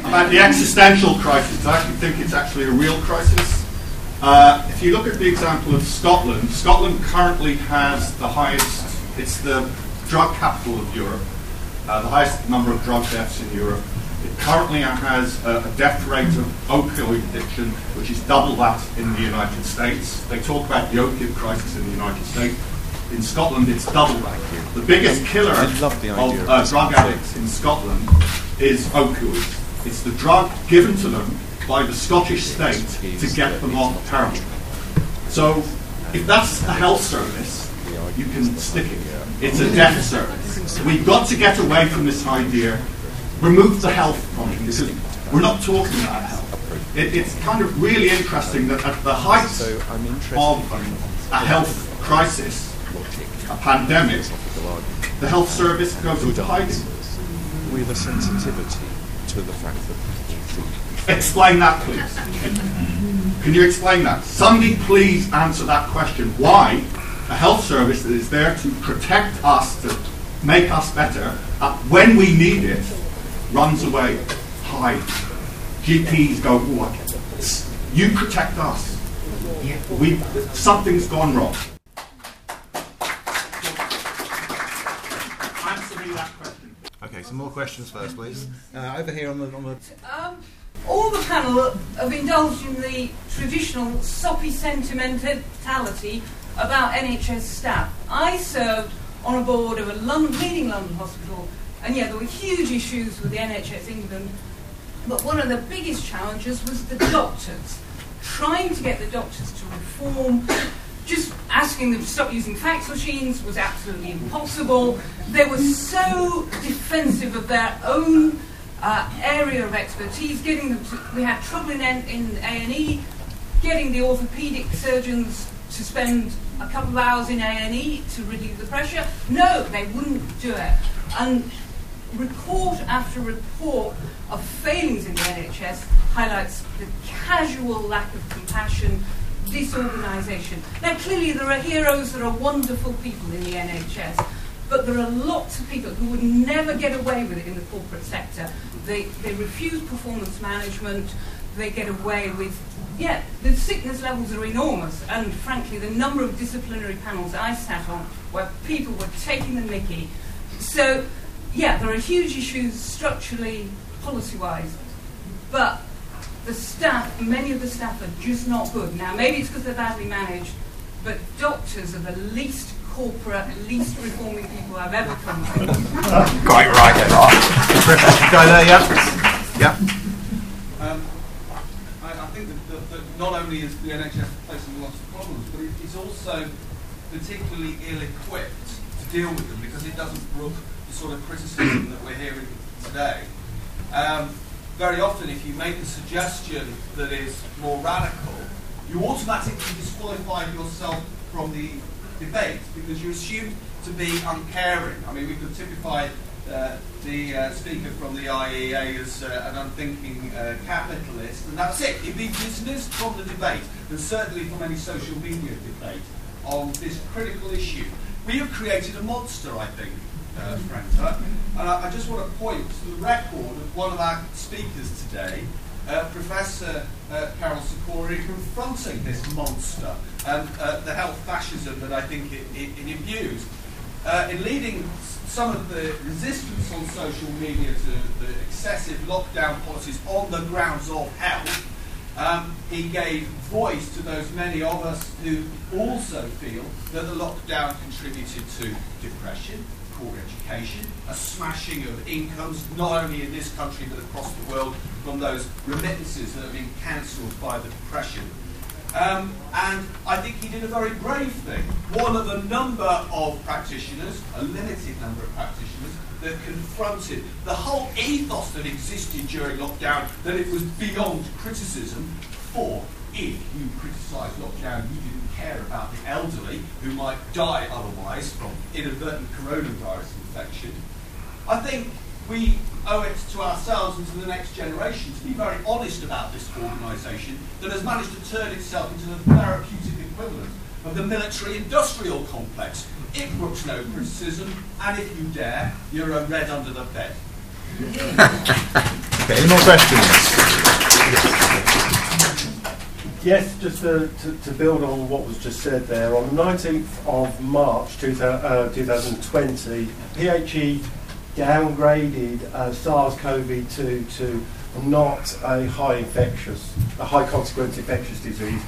about the existential crisis. I actually think it's actually a real crisis. Uh, if you look at the example of Scotland, Scotland currently has the highest, it's the drug capital of Europe, uh, the highest number of drug deaths in Europe. It currently has a, a death rate of opioid addiction, which is double that in the United States. They talk about the opiate crisis in the United States. In Scotland, it's double that. The biggest killer love the of of uh, drug addicts in Scotland is opioids. It's the drug given to them by the Scottish state to get them off heroin. So, if that's a health service, you can stick it. It's a death service. We've got to get away from this idea, remove the health from it, because we're not talking about health. It, it's kind of really interesting that at the height So of a health crisis, a pandemic, the health service goes into hiding. with a sensitivity to the fact that Explain that, please. Can you explain that? Somebody please answer that question. Why a health service that is there to protect us, to make us better, uh, when we need it, runs away, hides. GPs go, "Ooh, I get it." you protect us. We, something's gone wrong. Answer me that question. Okay, some more questions first, please. Uh, over here on the on the. Um, all the panel have indulged in the traditional soppy sentimentality about NHS staff. I served on a board of a London, leading London hospital, and yeah, there were huge issues with the NHS England, but one of the biggest challenges was the doctors. Trying to get the doctors to reform, just asking them to stop using fax machines was absolutely impossible. They were so defensive of their own uh, area of expertise, getting them to, we had trouble in, in A&E, getting the orthopaedic surgeons to spend a couple of hours in A&E to relieve the pressure. No, they wouldn't do it. And report after report of failings in the NHS highlights the casual lack of compassion, disorganisation. Now, clearly, there are heroes, there are wonderful people in the NHS, but there are lots of people who would never get away with it in the corporate sector. They, they refuse performance management, they get away with, yeah, the sickness levels are enormous, and frankly, the number of disciplinary panels I sat on where people were taking the mickey. So, yeah, there are huge issues structurally, policy wise, but the staff, many of the staff are just not good. Now, maybe it's because they're badly managed, but doctors are the least corporate, least reforming people I've ever come across. [laughs] Quite right, there Go there, yeah. Yeah. Think that, that, that, not only is the NHS facing lots of problems, but it, it's also particularly ill-equipped to deal with them because it doesn't brook the sort of criticism that we're hearing today. Um, very often, if you make a suggestion that is more radical, you automatically disqualify yourself from the debate because you're assumed to be uncaring. I mean, we could typify uh, the uh, speaker from the IEA as uh, an unthinking uh, capitalist, and that's it. He'd be dismissed from the debate, and certainly from any social media debate on this critical issue. We have created a monster, I think, uh. And I, I, just want to point to the record of one of our speakers today, uh, Professor Karol Sikora, confronting this monster and uh, the health fascism that I think it, it, it imbues. In leading some of the resistance on social media to the excessive lockdown policies on the grounds of health, um, he gave voice to those many of us who also feel that the lockdown contributed to depression, poor education, a smashing of incomes, not only in this country but across the world, from those remittances that have been cancelled by the depression. Um, and I think he did a very brave thing. One of a number of practitioners, a limited number of practitioners, that confronted the whole ethos that existed during lockdown, that it was beyond criticism. For if you criticised lockdown, you didn't care about the elderly who might die otherwise from inadvertent coronavirus infection. I think we owe it to ourselves and to the next generation to be very honest about this organisation that has managed to turn itself into the therapeutic equivalent of the military industrial complex. It brooks no criticism, and if you dare, you're a red under the bed. okay, [laughs] any more questions? Yes, just to, to, to, build on what was just said there, on the 19th of March 2000, uh, 2020, PHE downgraded uh, SARS-CoV-2 to not a high infectious, a high consequence infectious disease.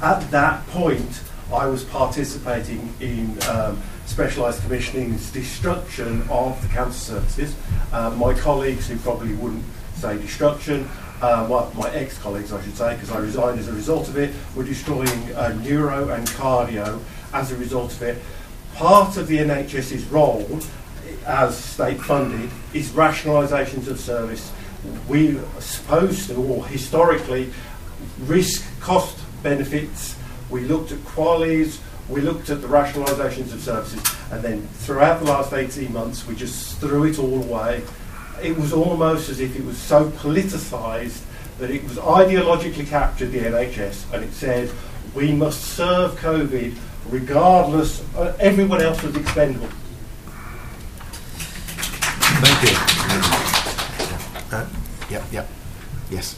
At that point, I was participating in um, specialised commissioning's destruction of the cancer services. Uh, my colleagues, who probably wouldn't say destruction, uh, well, my ex-colleagues, I should say, because I resigned as a result of it, were destroying uh, neuro and cardio as a result of it. Part of the NHS's role as state funded is rationalisations of service. We are supposed to, or historically, risk cost benefits. We looked at qualities, we looked at the rationalisations of services, and then throughout the last 18 months, we just threw it all away it was almost as if it was so politicised that it was ideologically captured the NHS and it said we must serve COVID regardless, uh, everyone else was expendable. Thank you. Uh, yep, yep. Yes.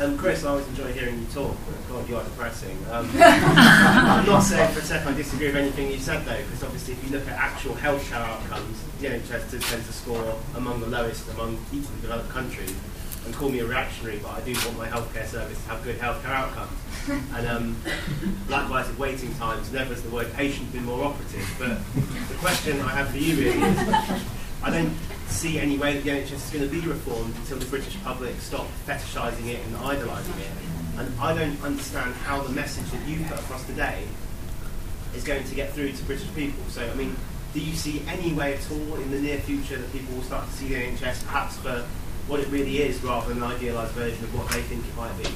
Um, Chris, I always enjoy hearing you talk. God, you are depressing. Um, [laughs] I'm not saying for a second I disagree with anything you said, though, because obviously if you look at actual healthcare outcomes, the NHS does tend to score among the lowest among each of the developed countries. And call me a reactionary, but I do want my healthcare service to have good healthcare outcomes. [laughs] And um, likewise with waiting times, never has the word patient been more operative. But the question I have for you really is, I don't see any way that the NHS is going to be reformed until the British public stop fetishising it and idolising it. And I don't understand how the message that you put across today is going to get through to British people. So, I mean, do you see any way at all in the near future that people will start to see the NHS perhaps for what it really is rather than an idealised version of what they think it might be?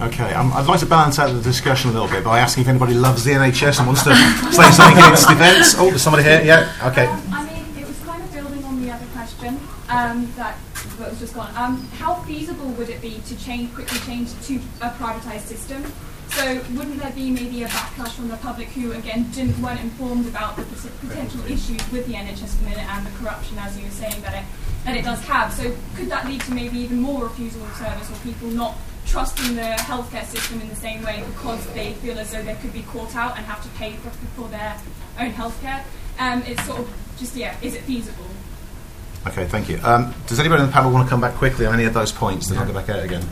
Okay, um, I'd like to balance out the discussion a little bit by asking if anybody loves the NHS and wants to say something in its defence. Oh, there's somebody here. Yeah, okay. Um, I mean, it was kind of building on the other question um, that, that was just gone. Um, how feasible would it be to change quickly change to a privatised system? So wouldn't there be maybe a backlash from the public who, again, didn't weren't informed about the potential issues with the NHS at the minute and the corruption, as you were saying, that it that it does have? So could that lead to maybe even more refusal of service or people not trusting the healthcare system in the same way because they feel as though they could be caught out and have to pay for, for their own healthcare? Um, it's sort of just yeah, is it feasible? Okay, thank you. Um, does anybody on the panel want to come back quickly on any of those points? Then I'll go back out again.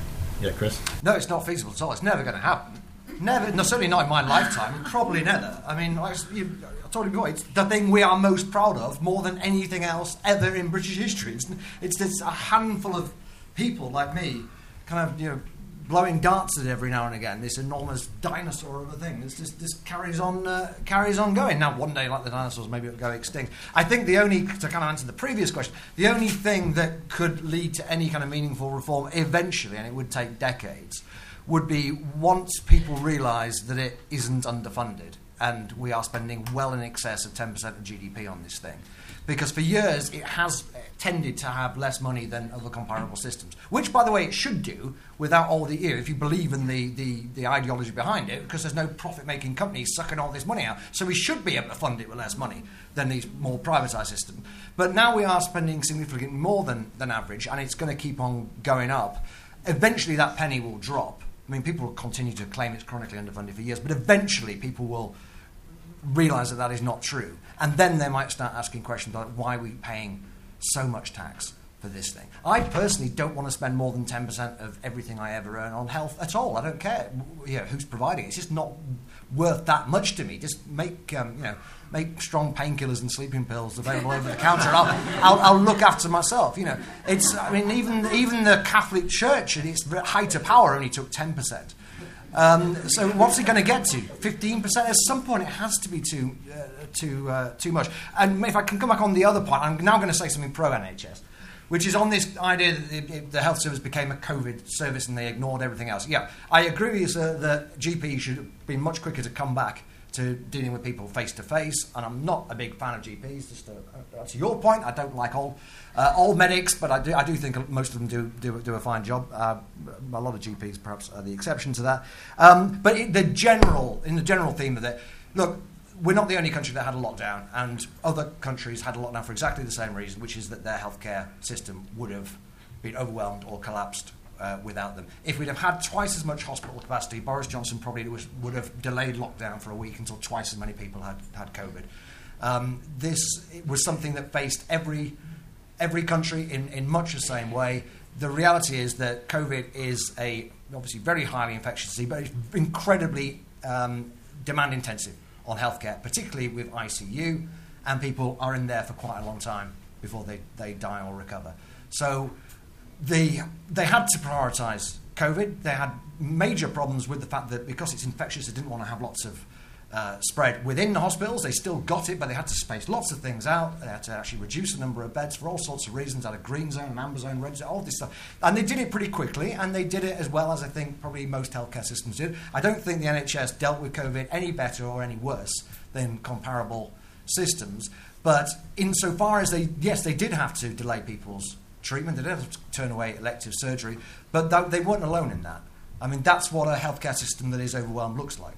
Yeah, Chris. No, it's not feasible at all. It's never going to happen. Never, no, certainly not in my lifetime. Probably never. I mean, like you, I told you before, it's the thing we are most proud of more than anything else ever in British history. It's, it's this a handful of people like me, kind of you know, blowing darts at every now and again. This enormous dinosaur of a thing. This this carries on uh, carries on going. Now, one day, like the dinosaurs, maybe it'll go extinct. I think the only to kind of answer the previous question, the only thing that could lead to any kind of meaningful reform eventually, and it would take decades, would be once people realise that it isn't underfunded and we are spending well in excess of 10% of GDP on this thing. Because for years it has uh, tended to have less money than other comparable systems, which, by the way, it should do without all the, know, if you believe in the, the, the ideology behind it, because there's no profit making companies sucking all this money out. So we should be able to fund it with less money than these more privatised systems. But now we are spending significantly more than, than average, and it's going to keep on going up. Eventually, that penny will drop. I mean, people will continue to claim it's chronically underfunded for years, but eventually people will realise that that is not true. And then they might start asking questions like, why are we paying so much tax for this thing? I personally don't want to spend more than 10% of everything I ever earn on health at all. I don't care you know, who's providing it. It's just not worth that much to me. Just make, um, you know, make strong painkillers and sleeping pills available over the counter. I'll, I'll, I'll, look after myself. You know, it's. I mean, even even the Catholic Church at its height of power only took ten percent. Um, so what's it going to get to? Fifteen percent. At some point, it has to be too uh, too uh, too much. And if I can come back on the other point, I'm now going to say something pro NHS. Which is on this idea that the, health service became a COVID service and they ignored everything else. Yeah, I agree with you, sir, that GP should be much quicker to come back to dealing with people face to face. And I'm not a big fan of GPs. Just to, uh, to your point, I don't like old uh, old medics, but I do I do think most of them do do, do a fine job. Uh, a lot of GPs perhaps are the exception to that. Um, but the general in the general theme of it, look. We're not the only country that had a lockdown, and other countries had a lockdown for exactly the same reason, which is that their healthcare system would have been overwhelmed or collapsed uh, without them. If we'd have had twice as much hospital capacity, Boris Johnson probably was, would have delayed lockdown for a week until twice as many people had, had COVID. Um, this was something that faced every, every country in, in much the same way. The reality is that COVID is a obviously very highly infectious disease, but it's incredibly um, demand intensive on healthcare, particularly with ICU, and people are in there for quite a long time before they, they die or recover. So the, they had to prioritise COVID. They had major problems with the fact that because it's infectious, they didn't want to have lots of uh, spread within the hospitals. They still got it, but they had to space lots of things out. They had to actually reduce the number of beds for all sorts of reasons, out of green zone, amber zone, red zone, all this stuff. And they did it pretty quickly, and they did it as well as I think probably most healthcare systems did. I don't think the NHS dealt with COVID any better or any worse than comparable systems. But insofar as they, yes, they did have to delay people's treatment. They didn't have to turn away elective surgery, but they weren't alone in that. I mean, that's what a healthcare system that is overwhelmed looks like.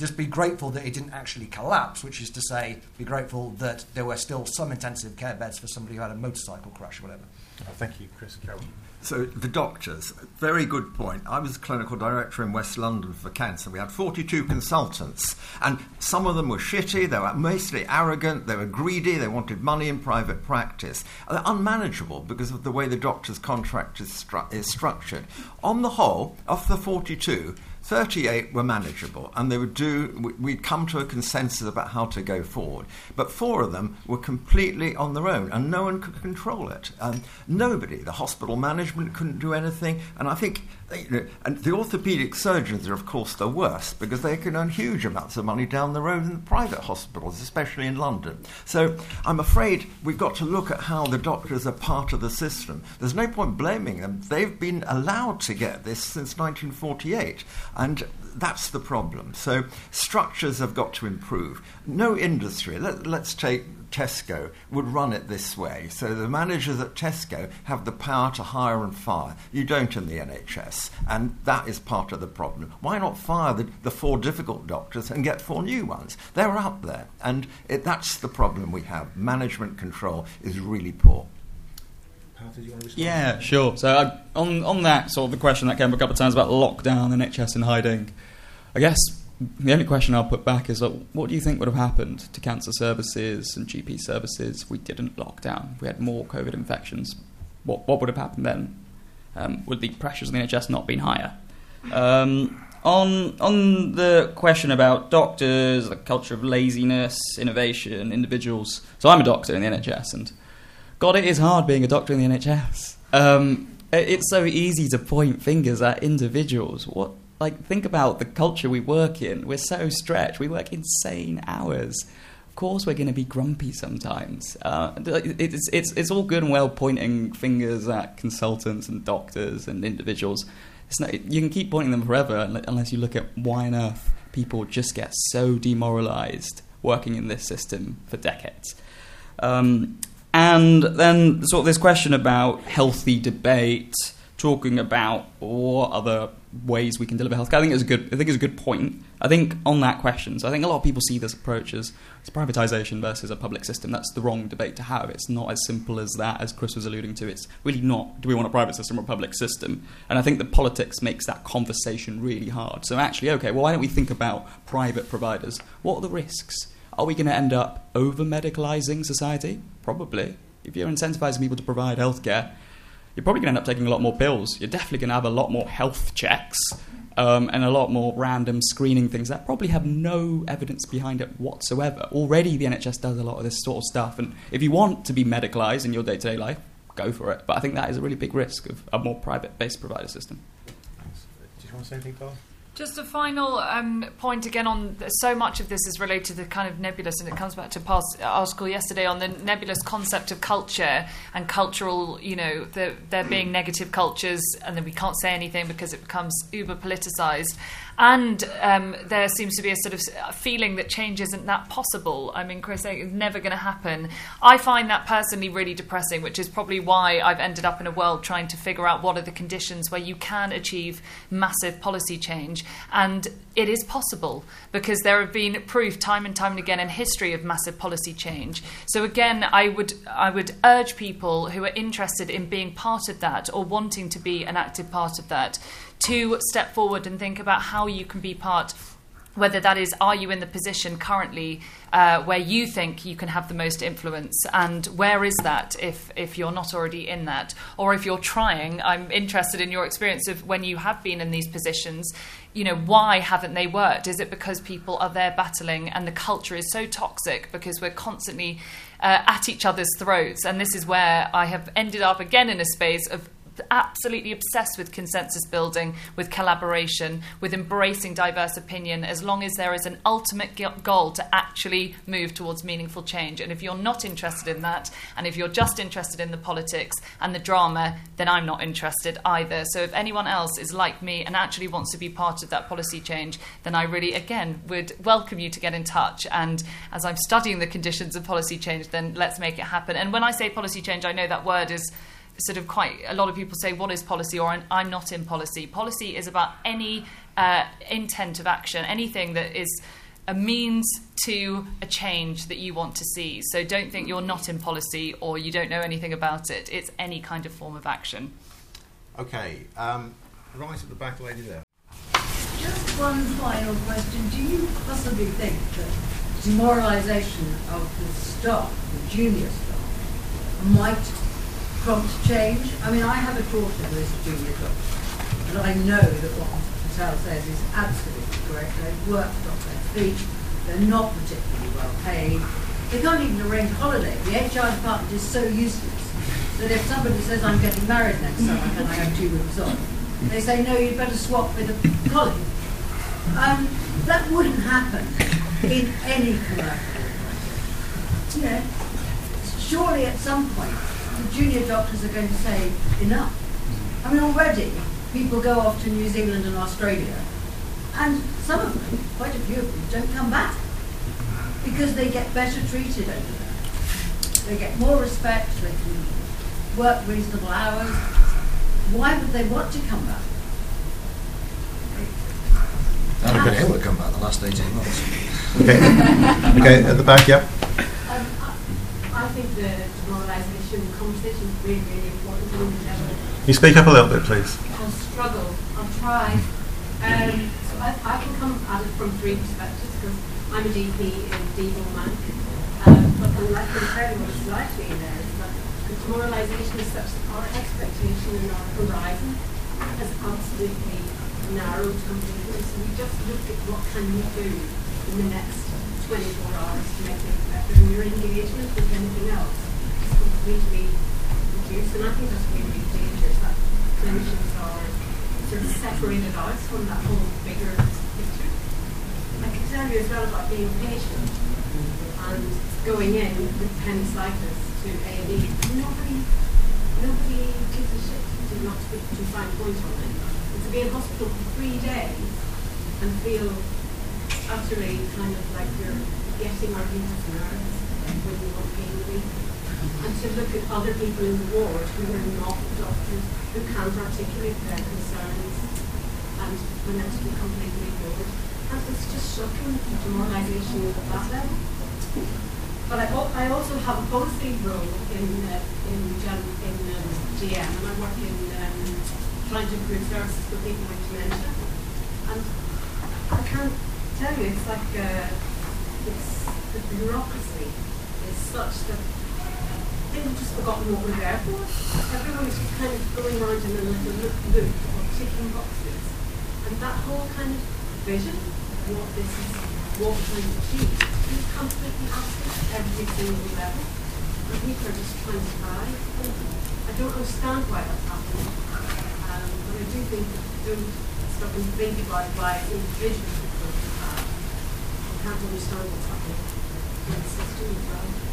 just be grateful that it didn't actually collapse, which is to say, be grateful that there were still some intensive care beds for somebody who had a motorcycle crash or whatever. Oh, thank you, Chris Karol. So the doctors, very good point. I was clinical director in West London for cancer. We had 42 consultants, and some of them were shitty. They were mostly arrogant. They were greedy. They wanted money in private practice. They're unmanageable because of the way the doctor's contract is, stru- is structured. On the whole, of the 42, 38 were manageable, and they would do. we- We'd come to a consensus about how to go forward. But four of them were completely on their own, and no one could control it. Um, nobody, the hospital management couldn't do anything, and I think. You know, and the orthopaedic surgeons are, of course, the worst because they can earn huge amounts of money down the road in the private hospitals, especially in London. So I'm afraid we've got to look at how the doctors are part of the system. There's no point blaming them. They've been allowed to get this since 1948, and that's the problem. So structures have got to improve. No industry, let, let's take Tesco, would run it this way. So the managers at Tesco have the power to hire and fire. You don't in the NHS, and that is part of the problem. Why not fire the, the four difficult doctors and get four new ones? They're out there, and it, that's the problem we have. Management control is really poor. Did you want to respond? Yeah, sure. So I, on on that sort of the question that came up a couple of times about lockdown, NHS in hiding. I guess the only question I'll put back is like, what do you think would have happened to cancer services and GP services if we didn't lock down? If we had more COVID infections, what what would have happened then? Um, would the pressures on the NHS not been higher? Um, on on the question about doctors, the culture of laziness, innovation, individuals. So I'm a doctor in the NHS, and God, it is hard being a doctor in the NHS. Um, it- it's so easy to point fingers at individuals. What, like, think about the culture we work in. We're so stretched. We work insane hours. Of course, we're going to be grumpy sometimes. Uh, it's, it's, it's all good and well pointing fingers at consultants and doctors and individuals. Not, you can keep pointing them forever unless you look at why on earth people just get so demoralized working in this system for decades. Um, and then sort of this question about healthy debate, talking about what other ways we can deliver healthcare. I think it's a good. I think it's a good point. I think on that question, so I think a lot of people see this approach as it's privatization versus a public system. That's the wrong debate to have. It's not as simple as that, as Chris was alluding to. It's really not. Do we want a private system or a public system? And I think the politics makes that conversation really hard. So actually, okay, well, why don't we think about private providers? What are the risks? Are we going to end up over medicalizing society? Probably. If you're incentivizing people to provide healthcare, you're probably going to end up taking a lot more pills. You're definitely going to have a lot more health checks um, and a lot more random screening things that probably have no evidence behind it whatsoever. Already, the NHS does a lot of this sort of stuff. And if you want to be medicalized in your day to day life, go for it. But I think that is a really big risk of a more private based provider system. Did you want to say anything, Carl? Just a final um, point again on so much of this is related to the kind of nebulous, and it comes back to Paul's article yesterday on the nebulous concept of culture and cultural, you know, the, there being negative cultures, and then we can't say anything because it becomes uber politicized. And um, there seems to be a sort of feeling that change isn't that possible. I mean, Chris, it's never going to happen. I find that personally really depressing, which is probably why I've ended up in a world trying to figure out what are the conditions where you can achieve massive policy change. And it is possible because there have been proof time and time again in history of massive policy change. So again, I would I would urge people who are interested in being part of that or wanting to be an active part of that to step forward and think about how you can be part whether that is are you in the position currently uh, where you think you can have the most influence? And where is that if if you're not already in that? Or if you're trying i'm interested in your experience of when you have been in these positions you know why haven't they worked? Is it because people are there battling and the culture is so toxic because we're constantly uh, at each other's throats? And this is where i have ended up again in a space of absolutely obsessed with consensus building, with collaboration, with embracing diverse opinion, as long as there is an ultimate goal to actually move towards meaningful change. And if you're not interested in that, and if you're just interested in the politics and the drama, then I'm not interested either. So if anyone else is like me and actually wants to be part of that policy change, then I really, again, would welcome you to get in touch. And as I'm studying the conditions of policy change, then let's make it happen. And when I say policy change, I know that word is sort of quite a lot of people say what is policy or I'm- i'm not in policy policy is about any uh, intent of action, anything that is a means to a change that you want to see. So don't think you're not in policy or you don't know anything about it. It's any kind of form of action. Okay, um, right at the back, lady there. Just one final question. Do you possibly think that demoralisation of the staff, the junior staff, might prompt change? I mean, I have a daughter who is a junior doctor, and I know that what Patel says is absolutely correct. They work off their feet. They're not particularly well paid. They can't even arrange a holiday. The HR department is so useless that if somebody says, I'm getting married next summer, can I have two weeks off? They say, no, you'd better swap with a colleague. Um, that wouldn't happen in any commercial. You know, surely at some point, the junior doctors are going to say, enough. I mean, already, people go off to New Zealand and Australia, and some of them, quite a few of them, don't come back because they get better treated over there. They get more respect, they can work reasonable hours. Why would they want to come back? I've been able to come back the last 18 months. Okay, okay, at the back, yeah. Um, I, I think the demoralisation conversation is really, really important. You speak up a little bit, please? I'll struggle. I'll try. Um, so I, I can come at it from three perspectives because I'm a GP in Devo Manc. Um, but unlike in tell what it's likely there is that the demoralisation is such that our expectation and our horizon has absolutely narrowed completely. So we just look at what can we do in the next 24 hours to make things better. And your engagement with anything else is completely reduced. And I think that's really, really dangerous that clinicians are sort of separated out from that whole bigger picture. I can tell you as well about being patient and going in with appendicitis to A&E. Nobody, nobody gives a shit to not to, to find points on it. And to be in hospital for three days and feel utterly kind of like you're getting our people's nerves when you want pain relief. And to look at other people in the ward who are not doctors, who can't articulate their concerns and when they're to be completely ignored. And it's just shocking the demoralisation at that level. But I, I also have a policy role in uh, in, in um, GM, and I work in um, trying to improve services for people with dementia. And I can't tell you, it's like uh, it's the bureaucracy is such that they've just forgotten what we're there for. Everyone is just kind of going around in a little loop, loop of ticking boxes, and that whole kind of vision of what this is, what we're trying to achieve, is completely absent at every single level. And people are just trying to survive. I don't understand why that's happening. Um, but I do think that don't stop and think about why individuals have. I can't understand what's happening in the system as well.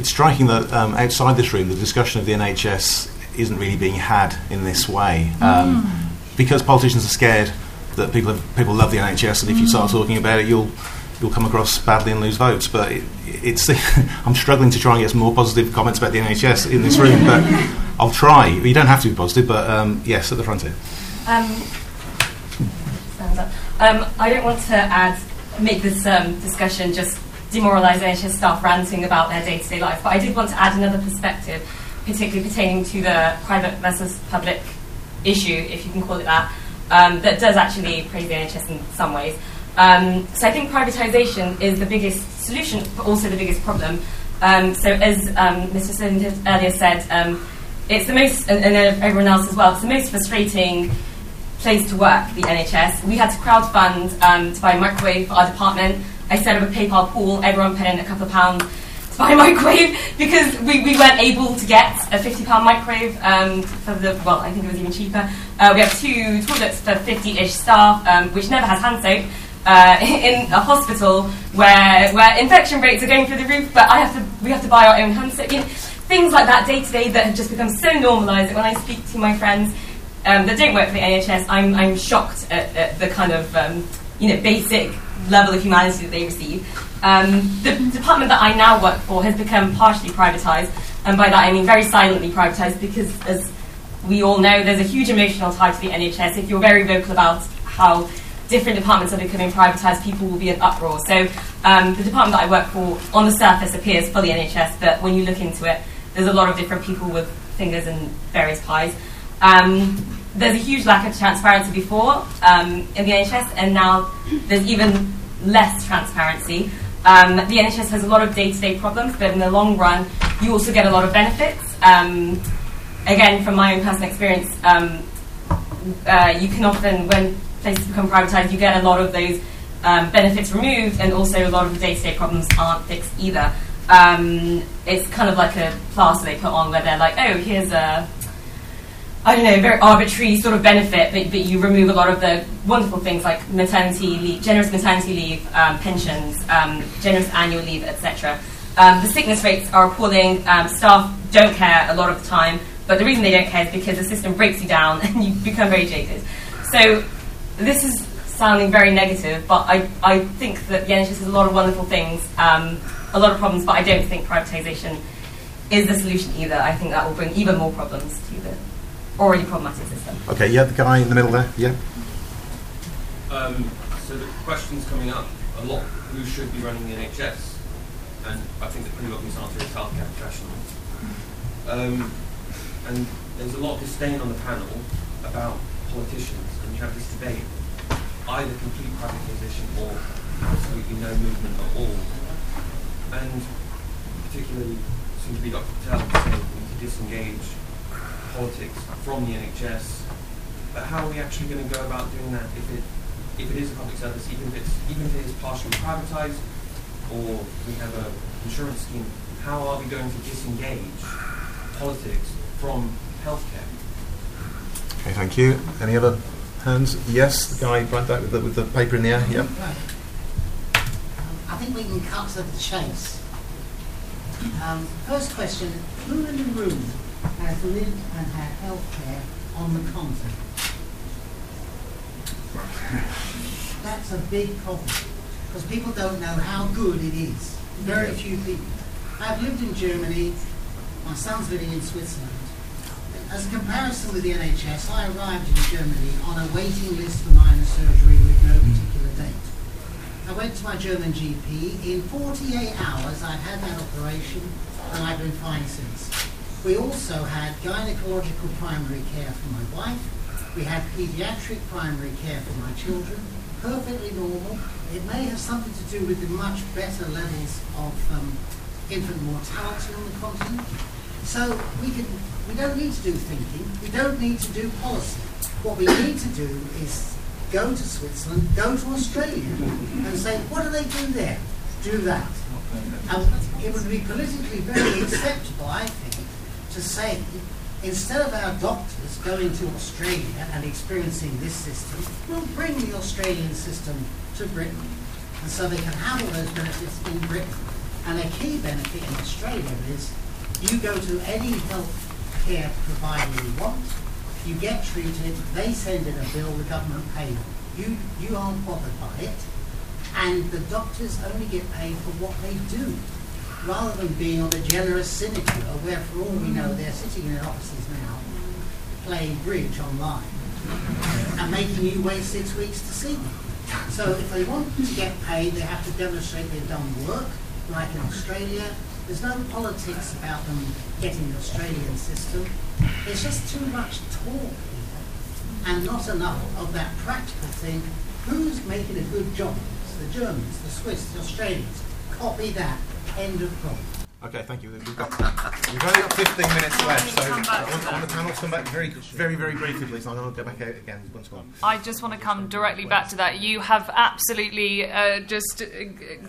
It's striking that um, outside this room, the discussion of the NHS isn't really being had in this way. Um, Because politicians are scared that people have, people love the NHS, and if you start talking about it, you'll you'll come across badly and lose votes. But it, it's [laughs] I'm struggling to try and get some more positive comments about the NHS in this room, but [laughs] I'll try. You don't have to be positive, but um, yes, at the front here. Um. Um, I don't want to add, make this um, discussion just demoralisation staff ranting about their day-to-day life, but I did want to add another perspective, particularly pertaining to the private versus public issue, if you can call it that, um, that does actually praise the NHS in some ways. Um, so I think privatisation is the biggest solution, but also the biggest problem. Um, so as um, Mr. Snowdon earlier said, um, it's the most, and, and everyone else as well, it's the most frustrating place to work, the NHS. We had to crowdfund um, to buy a microwave for our department. I set up a PayPal pool, everyone put in a couple of pounds to buy a [laughs] microwave because we, we weren't able to get a £50 microwave um, for the, well, I think it was even cheaper. Uh, we have two toilets for 50 ish staff, um, which never has hand soap. Uh, [laughs] in a hospital where where infection rates are going through the roof, but I have to we have to buy our own hand soap. You know, things like that day to day that have just become so normalised that when I speak to my friends um, that don't work for the NHS, I'm, I'm shocked at, at the kind of um, you know basic level of humanity that they receive. Um, the department that I now work for has become partially privatised, and by that I mean very silently privatised because, as we all know, there's a huge emotional tie to the NHS. If you're very vocal about how different departments are becoming privatised, people will be in uproar. So um, the department that I work for, on the surface, appears fully NHS, but when you look into it, there's a lot of different people with fingers in various pies. Um, there's a huge lack of transparency before um, in the NHS, and now there's even less transparency. Um, the NHS has a lot of day-to-day problems, but in the long run, you also get a lot of benefits. Um, again, from my own personal experience, um, uh, you can often, when places become privatised, you get a lot of those um, benefits removed, and also a lot of the day-to-day problems aren't fixed either. Um, it's kind of like a plaster they put on where they're like, oh, here's a I don't know, very arbitrary sort of benefit, but, but you remove a lot of the wonderful things like maternity leave, generous maternity leave, um, pensions, um, generous annual leave, etc. Um, the sickness rates are appalling. Um, staff don't care a lot of the time, but the reason they don't care is because the system breaks you down [laughs] and you become very jaded. So this is sounding very negative, but I, I think that the NHS has a lot of wonderful things, um, a lot of problems, but I don't think privatisation is the solution either. I think that will bring even more problems to the already problematic system. Okay, yeah, the guy in the middle there, yeah. Um, so the question's coming up a lot who should be running the NHS? And I think the pretty obvious answer is healthcare professionals. Um, and there's a lot of disdain on the panel about politicians, and you have this debate either complete privatisation or absolutely no movement at all. And particularly, seems to be Dr. Patel saying we need to disengage politics from the NHS. But how are we actually going to go about doing that if it if it is a public service, even if it's even if it is partially privatised, or we have a insurance scheme? How are we going to disengage politics from healthcare? Okay, thank you. Any other hands? Yes, the guy right back with the, with the paper in the air. Yep. I think we can cut to the chase. Um, first question: Who in the room has lived and had healthcare on the continent? [laughs] That's a big problem because people don't know how good it is. Very few people. I've lived in Germany. My son's living in Switzerland. As a comparison with the NHS, I arrived in Germany on a waiting list for minor surgery with no particular date. I went to my German GP. In 48 hours, I'd had that operation and I've been fine since. We also had gynecological primary care for my wife. We had pediatric primary care for my children. Perfectly normal. It may have something to do with the much better levels of um, infant mortality on the continent. So we can we don't need to do thinking. We don't need to do policy. What we need to do is go to Switzerland, go to Australia, and say, what do they do there? Do that. And it would be politically very acceptable, I think, to say, instead of our doctors going to Australia and experiencing this system, we'll bring the Australian system to Britain. And so they can have all those benefits in Britain. And a key benefit in Australia is you go to any health care provider you want, you get treated, they send in a bill, the government pays. You, you aren't bothered by it, and the doctors only get paid for what they do, rather than being on a generous sinecure uh, where, for all we know, they're sitting in their offices now playing bridge online and making you wait six weeks to see them. So if they want to get paid, they have to demonstrate they've done work, like in Australia. There's no politics about them getting the Australian system. There's just too much talk here and not enough of that practical thing. Who's making a good job? It's the Germans, the Swiss, the Australians. Copy that. End of problem. Okay, thank you. We've got we've only got 15 minutes left, so come back to on, that. the panel, come back very, very, very briefly, please. I'm going to go back out again once gone. I just want to come directly back to that. You have absolutely uh, just uh,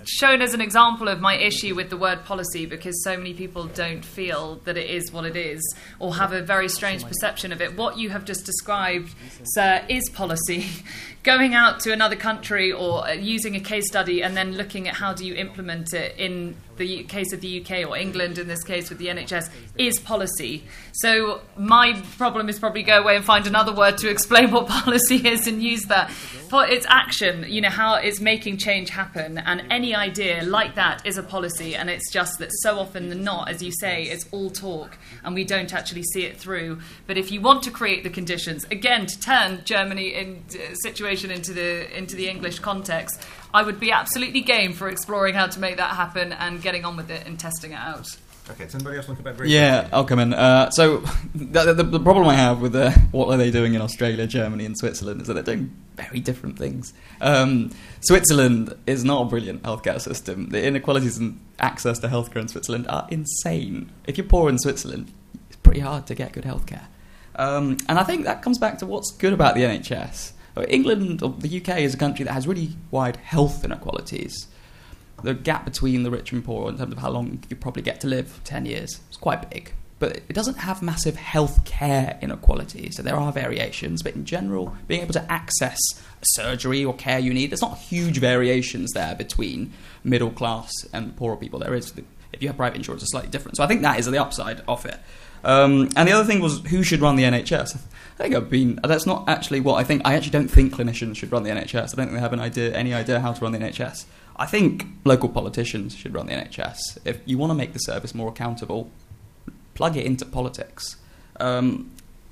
shown as an example of my issue with the word policy because so many people don't feel that it is what it is or have a very strange perception of it. What you have just described, sir, is policy. [laughs] Going out to another country or uh, using a case study and then looking at how do you implement it in the case of the UK or England in this case with the NHS is policy. So my problem is probably go away and find another word to explain what [laughs] policy is and use that. For it's action, you know, how it's making change happen. And any idea like that is a policy. And it's just that so often than not, as you say, it's all talk and we don't actually see it through. But if you want to create the conditions, again, to turn Germany in, uh, situation into the, into the English context, I would be absolutely game for exploring how to make that happen and getting on with it and testing it out. Okay, does anybody else want to come back very Yeah, I'll come in. Uh, so [laughs] the, the, the problem I have with uh, [laughs] what are they doing in Australia, Germany, and Switzerland is that they're doing very different things. Um, Switzerland is not a brilliant healthcare system. The inequalities in access to healthcare in Switzerland are insane. If you're poor in Switzerland, it's pretty hard to get good healthcare. Um, and I think that comes back to what's good about the NHS. England, or the UK, is a country that has really wide health inequalities. The gap between the rich and poor in terms of how long you probably get to live 10 years is quite big. But it doesn't have massive health care inequality so there are variations but in general being able to access surgery or care you need there's not huge variations there between middle class and poorer people. There is if you have private insurance it's slightly different. So i think that is the upside of it um, and the other thing was who should run the nhs I think I've been. That's not actually what I think. I actually don't think clinicians should run the NHS. I don't think they have an idea, any idea how to run the NHS. I think local politicians should run the NHS. If you want to make the service more accountable, plug it into politics. Um,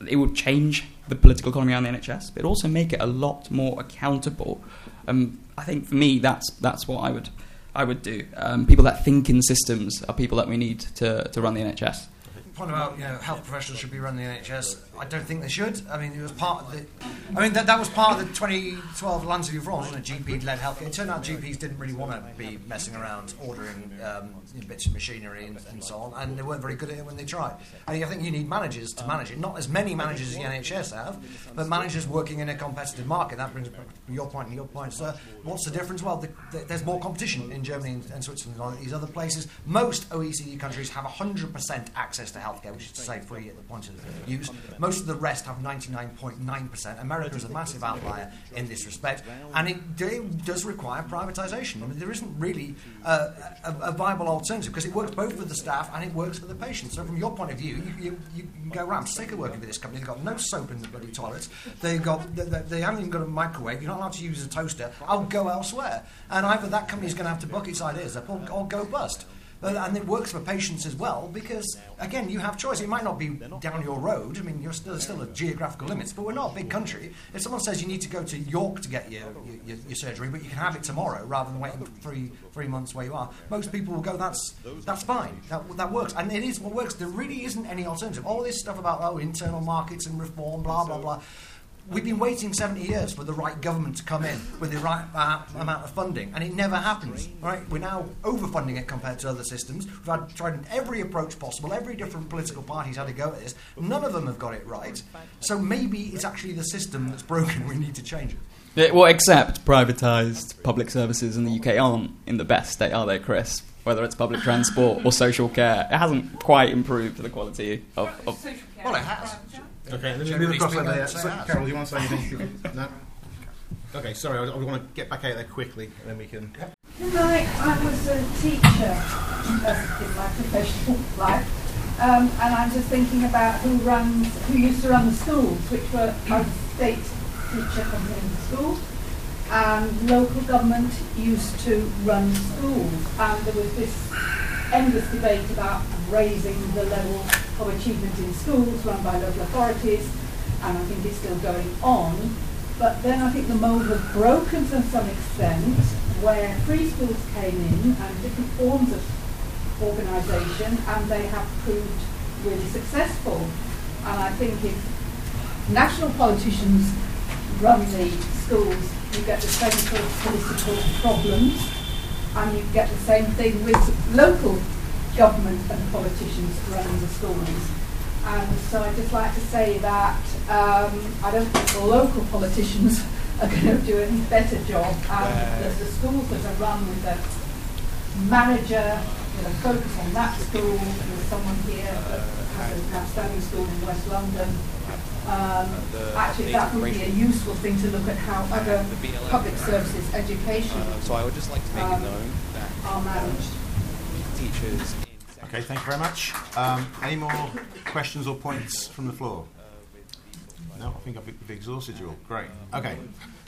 it would change the political economy around the NHS, but also make it a lot more accountable. Um, I think for me, that's that's what I would I would do. Um, people that think in systems are people that we need to, to run the NHS point about you know health professionals should be running the NHS. I don't think they should. I mean, it was part of the. I mean, that, that was part of the 2012 Lansley reform, wasn't it? GP-led healthcare. It turned out GPs didn't really want to be messing around ordering um, bits of machinery and, and, so on, and they weren't very good at it when they tried. I think you need managers to manage it. Not as many managers as the NHS have, but managers working in a competitive market. That brings your point and your point, sir. What's the difference? Well, the, the, there's more competition in Germany and, and Switzerland than these other places. Most OECD countries have 100% access to healthcare, which is to say free at the point of use. Most of the rest have 99.9%. America is a massive outlier in this respect, and it, does require privatisation. I mean, there isn't really a, a, viable alternative because it works both for the staff and it works for the patients. So, from your point of view, you, you, you can go around. Sick of working for this company. They've got no soap in the bloody toilets. They've got they, they haven't even got a microwave. You're not allowed to use a toaster. I'll go elsewhere, and either that company is going to have to buck its ideas up or, or go bust. And it works for patients as well because, again, you have choice. It might not be down your road. I mean, you're still, still at geographical limits, but we're not a big country. If someone says you need to go to York to get your, your, your surgery, but you can have it tomorrow rather than waiting three, three months where you are, most people will go, that's, that's fine. That, that works. And it is what works. There really isn't any alternative. All this stuff about, oh, internal markets and reform, blah, blah, blah We've been waiting 70 years for the right government to come in with the right uh, amount of funding, and it never happens. Right? We're now overfunding it compared to other systems. We've had, tried every approach possible. Every different political party's had a go at this. None of them have got it right. So maybe it's actually the system that's broken. We need to change it. Yeah, well, except privatised public services in the UK aren't in the best state, are they, Chris? Whether it's public transport or social care, it hasn't quite improved the quality of. of well, it has. Okay, let me move across over there. So, Karol, do you want to say anything? [laughs] no? Okay, sorry, I, I want to get back out there quickly and then we can. Right, I was a teacher in my professional [laughs] life, um, and I'm just thinking about who runs, who used to run the schools, which were a state teacher in the school, and local government used to run schools, and there was this endless debate about raising the level of achievement in schools run by local authorities, and I think it's still going on. But then I think the mould was broken to some extent, where free schools came in and different forms of organisation, and they have proved really successful. And I think if national politicians run the schools, you get the same sort of political problems and you get the same thing with local government and politicians running the schools. And so I'd just like to say that um, I don't think the local politicians [laughs] are going to do any better job. And the, the schools that are run with a manager with a focus on that school, there's someone here that has an outstanding school in West London, um, actually, that would be a useful thing to look at how other public services, education, uh, so I would just like to make um, it known that are managed. teachers. Okay, thank you very much. Um, any more questions or points from the floor? No, I think I've, I've exhausted you all. Great. Okay,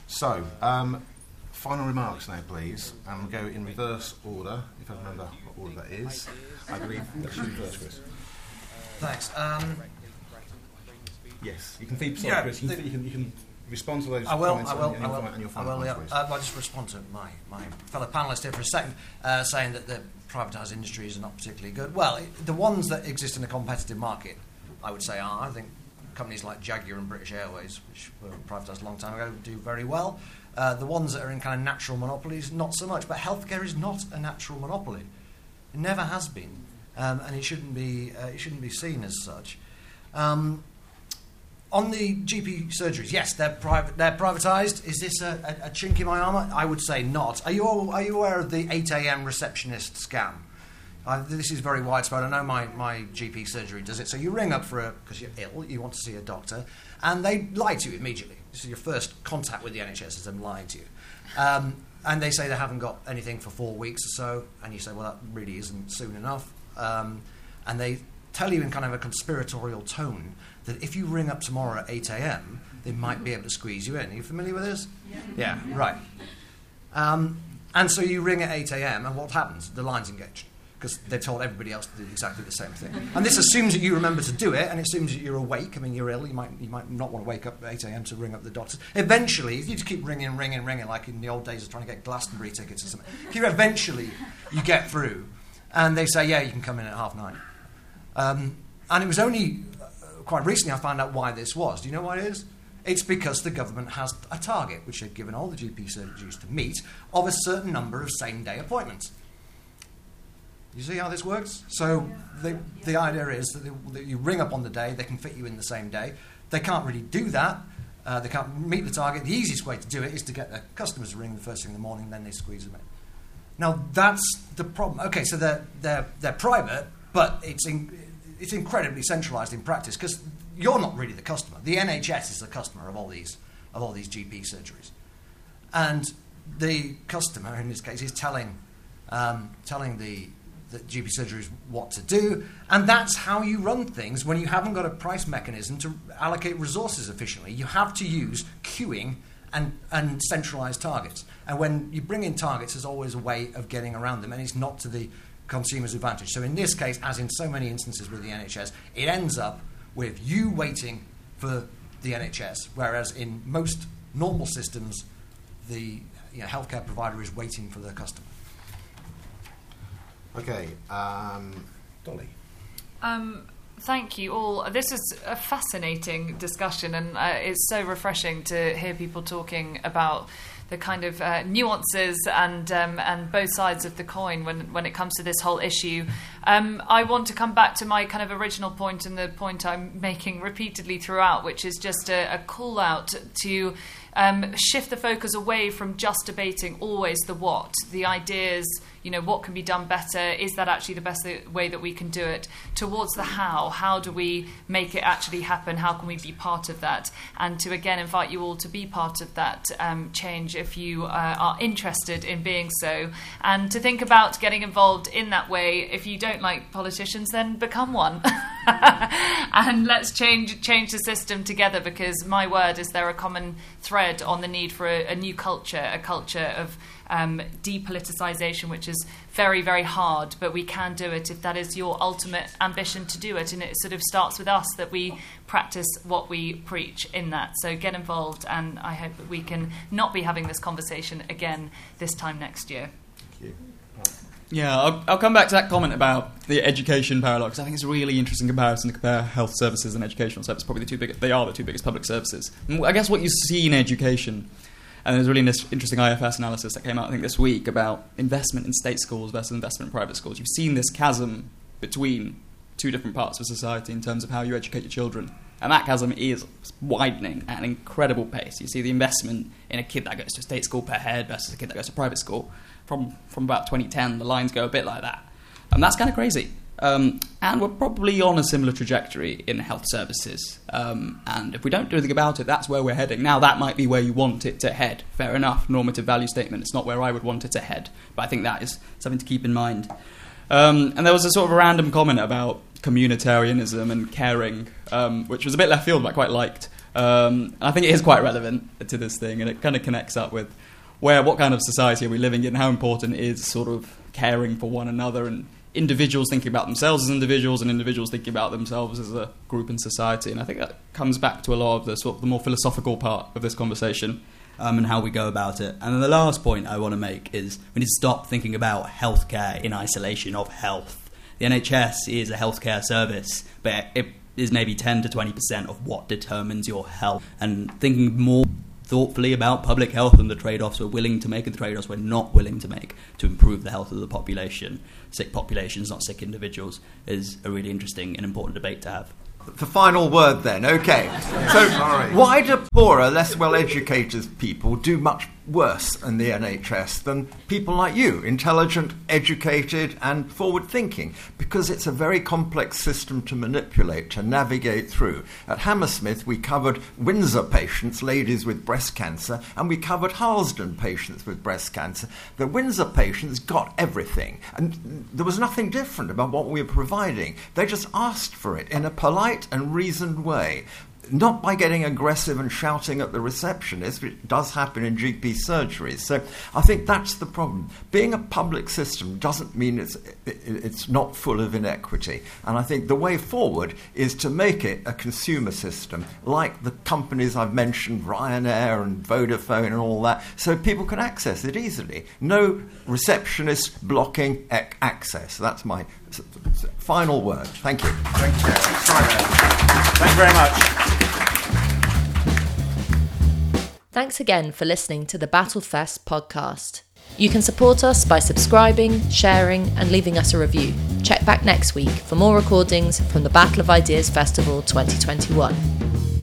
so um, final remarks now, please, and we'll go in reverse order, if I remember what order that is. I believe that's you first, Chris. Thanks. Yes, you can feed. Sorry, Yeah, Chris. You, the- can, you, can, you can respond to those I will. comments I will. and, I your, will. and your I will, Yeah. Uh, I'll just respond to my, my fellow panelist here for a second, uh, saying that the privatised industries are not particularly good. Well, it, the ones that exist in a competitive market, I would say are. I think companies like Jaguar and British Airways, which were privatised a long time ago, do very well. Uh, the ones that are in kind of natural monopolies, not so much. But healthcare is not a natural monopoly. It never has been, um, and it shouldn't be. Uh, it shouldn't be seen as such. Um, on the GP surgeries, yes, they're private. They're privatised. Is this a, a, a chink in my armour? I would say not. Are you all, are you aware of the 8 a.m. receptionist scam? Uh, this is very widespread. I know my, my GP surgery does it. So you ring up for a because you're ill, you want to see a doctor, and they lie to you immediately. This is your first contact with the NHS is them lying to you, um, and they say they haven't got anything for four weeks or so, and you say, well, that really isn't soon enough, um, and they tell you in kind of a conspiratorial tone that if you ring up tomorrow at 8 a.m., they might be able to squeeze you in. Are you familiar with this? Yeah, Yeah. right. Um, and so you ring at 8 a.m., and what happens? The line's engaged because they've told everybody else to do exactly the same thing. And this assumes that you remember to do it, and it assumes that you're awake. I mean, you're ill. You might, you might not want to wake up at 8 a.m. to ring up the doctors. Eventually, if you just keep ringing, ringing, ringing, like in the old days of trying to get Glastonbury tickets or something, you eventually you get through, and they say, yeah, you can come in at half nine. Um, and it was only quite recently I found out why this was. Do you know why it is? It's because the government has a target, which they've given all the GP surgeries to meet, of a certain number of same day appointments. You see how this works? So the, the idea is that, they, that you ring up on the day, they can fit you in the same day. They can't really do that. Uh, they can't meet the target. The easiest way to do it is to get their customers to ring the first thing in the morning, then they squeeze them in. Now that's the problem. Okay, so they're they're they're private, but it's in, it's incredibly centralised in practice because you're not really the customer. The NHS is the customer of all these of all these GP surgeries, and the customer in this case is telling um, telling the the GP surgeries what to do, and that's how you run things when you haven't got a price mechanism to allocate resources efficiently. You have to use queuing and, and centralized targets. And when you bring in targets, there's always a way of getting around them, and it's not to the consumer's advantage. So in this case, as in so many instances with the NHS, it ends up with you waiting for the NHS, whereas in most normal systems, the you know, healthcare provider is waiting for their customer. Okay, um, Dolly. Um, thank you all. This is a fascinating discussion, and uh, it's so refreshing to hear people talking about the kind of uh, nuances and um, and both sides of the coin when when it comes to this whole issue. Um, I want to come back to my kind of original point and the point I'm making repeatedly throughout, which is just a, a call out to. Um, shift the focus away from just debating always the what, the ideas, you know, what can be done better? Is that actually the best way that we can do it? Towards the how, how do we make it actually happen? How can we be part of that? And to again invite you all to be part of that um, change if you uh, are interested in being so, and to think about getting involved in that way. If you don't like politicians, then become one. [laughs] and let's change change the system together because my word is there a common thread on the need for a, a new culture, a culture of um, depoliticization, which is very, very hard, but we can do it if that is your ultimate ambition to do it. And it sort of starts with us that we practice what we preach in that. So get involved, and I hope that we can not be having this conversation again this time next year. Thank you. Yeah, I'll, I'll come back to that comment about the education paradox. I think it's a really interesting comparison to compare health services and educational services. Probably the two biggest, they are the two biggest public services. I guess what you see in education, and there's really really interesting IFS analysis that came out I think this week about investment in state schools versus investment in private schools. You've seen this chasm between two different parts of society in terms of how you educate your children. And that chasm is widening at an incredible pace. You see the investment in a kid that goes to state school per head versus a kid that goes to private school. From, from about 2010, the lines go a bit like that. And that's kind of crazy. Um, and we're probably on a similar trajectory in health services. Um, and if we don't do anything about it, that's where we're heading. Now, that might be where you want it to head. Fair enough, normative value statement. It's not where I would want it to head. But I think that is something to keep in mind. Um, and there was a sort of a random comment about communitarianism and caring, um, which was a bit left field, but I quite liked. Um, and I think it is quite relevant to this thing, and it kind of connects up with where what kind of society are we living in, how important is sort of caring for one another and individuals thinking about themselves as individuals and individuals thinking about themselves as a group in society. And I think that comes back to a lot of the sort of the more philosophical part of this conversation. Um, and how we go about it. And then the last point I want to make is we need to stop thinking about healthcare in isolation of health. The NHS is a healthcare service, but it is maybe 10 to 20% of what determines your health. And thinking more thoughtfully about public health and the trade offs we're willing to make and the trade offs we're not willing to make to improve the health of the population, sick populations, not sick individuals, is a really interesting and important debate to have. The final word then, okay. So, Sorry. why do poorer, less well educated people do much worse in the NHS than people like you, intelligent, educated, and forward thinking? Because it's a very complex system to manipulate, to navigate through. At Hammersmith, we covered Windsor patients, ladies with breast cancer, and we covered Harlesden patients with breast cancer. The Windsor patients got everything, and there was nothing different about what we were providing. They just asked for it in a polite and reasoned way not by getting aggressive and shouting at the receptionist, which does happen in GP surgeries. So I think that's the problem. Being a public system doesn't mean it's, it's not full of inequity. And I think the way forward is to make it a consumer system, like the companies I've mentioned, Ryanair and Vodafone and all that, so people can access it easily. No receptionist blocking access. That's my final word. Thank you. Thank you. Thank you very much. Thanks again for listening to the Battlefest podcast. You can support us by subscribing, sharing, and leaving us a review. Check back next week for more recordings from the Battle of Ideas Festival 2021.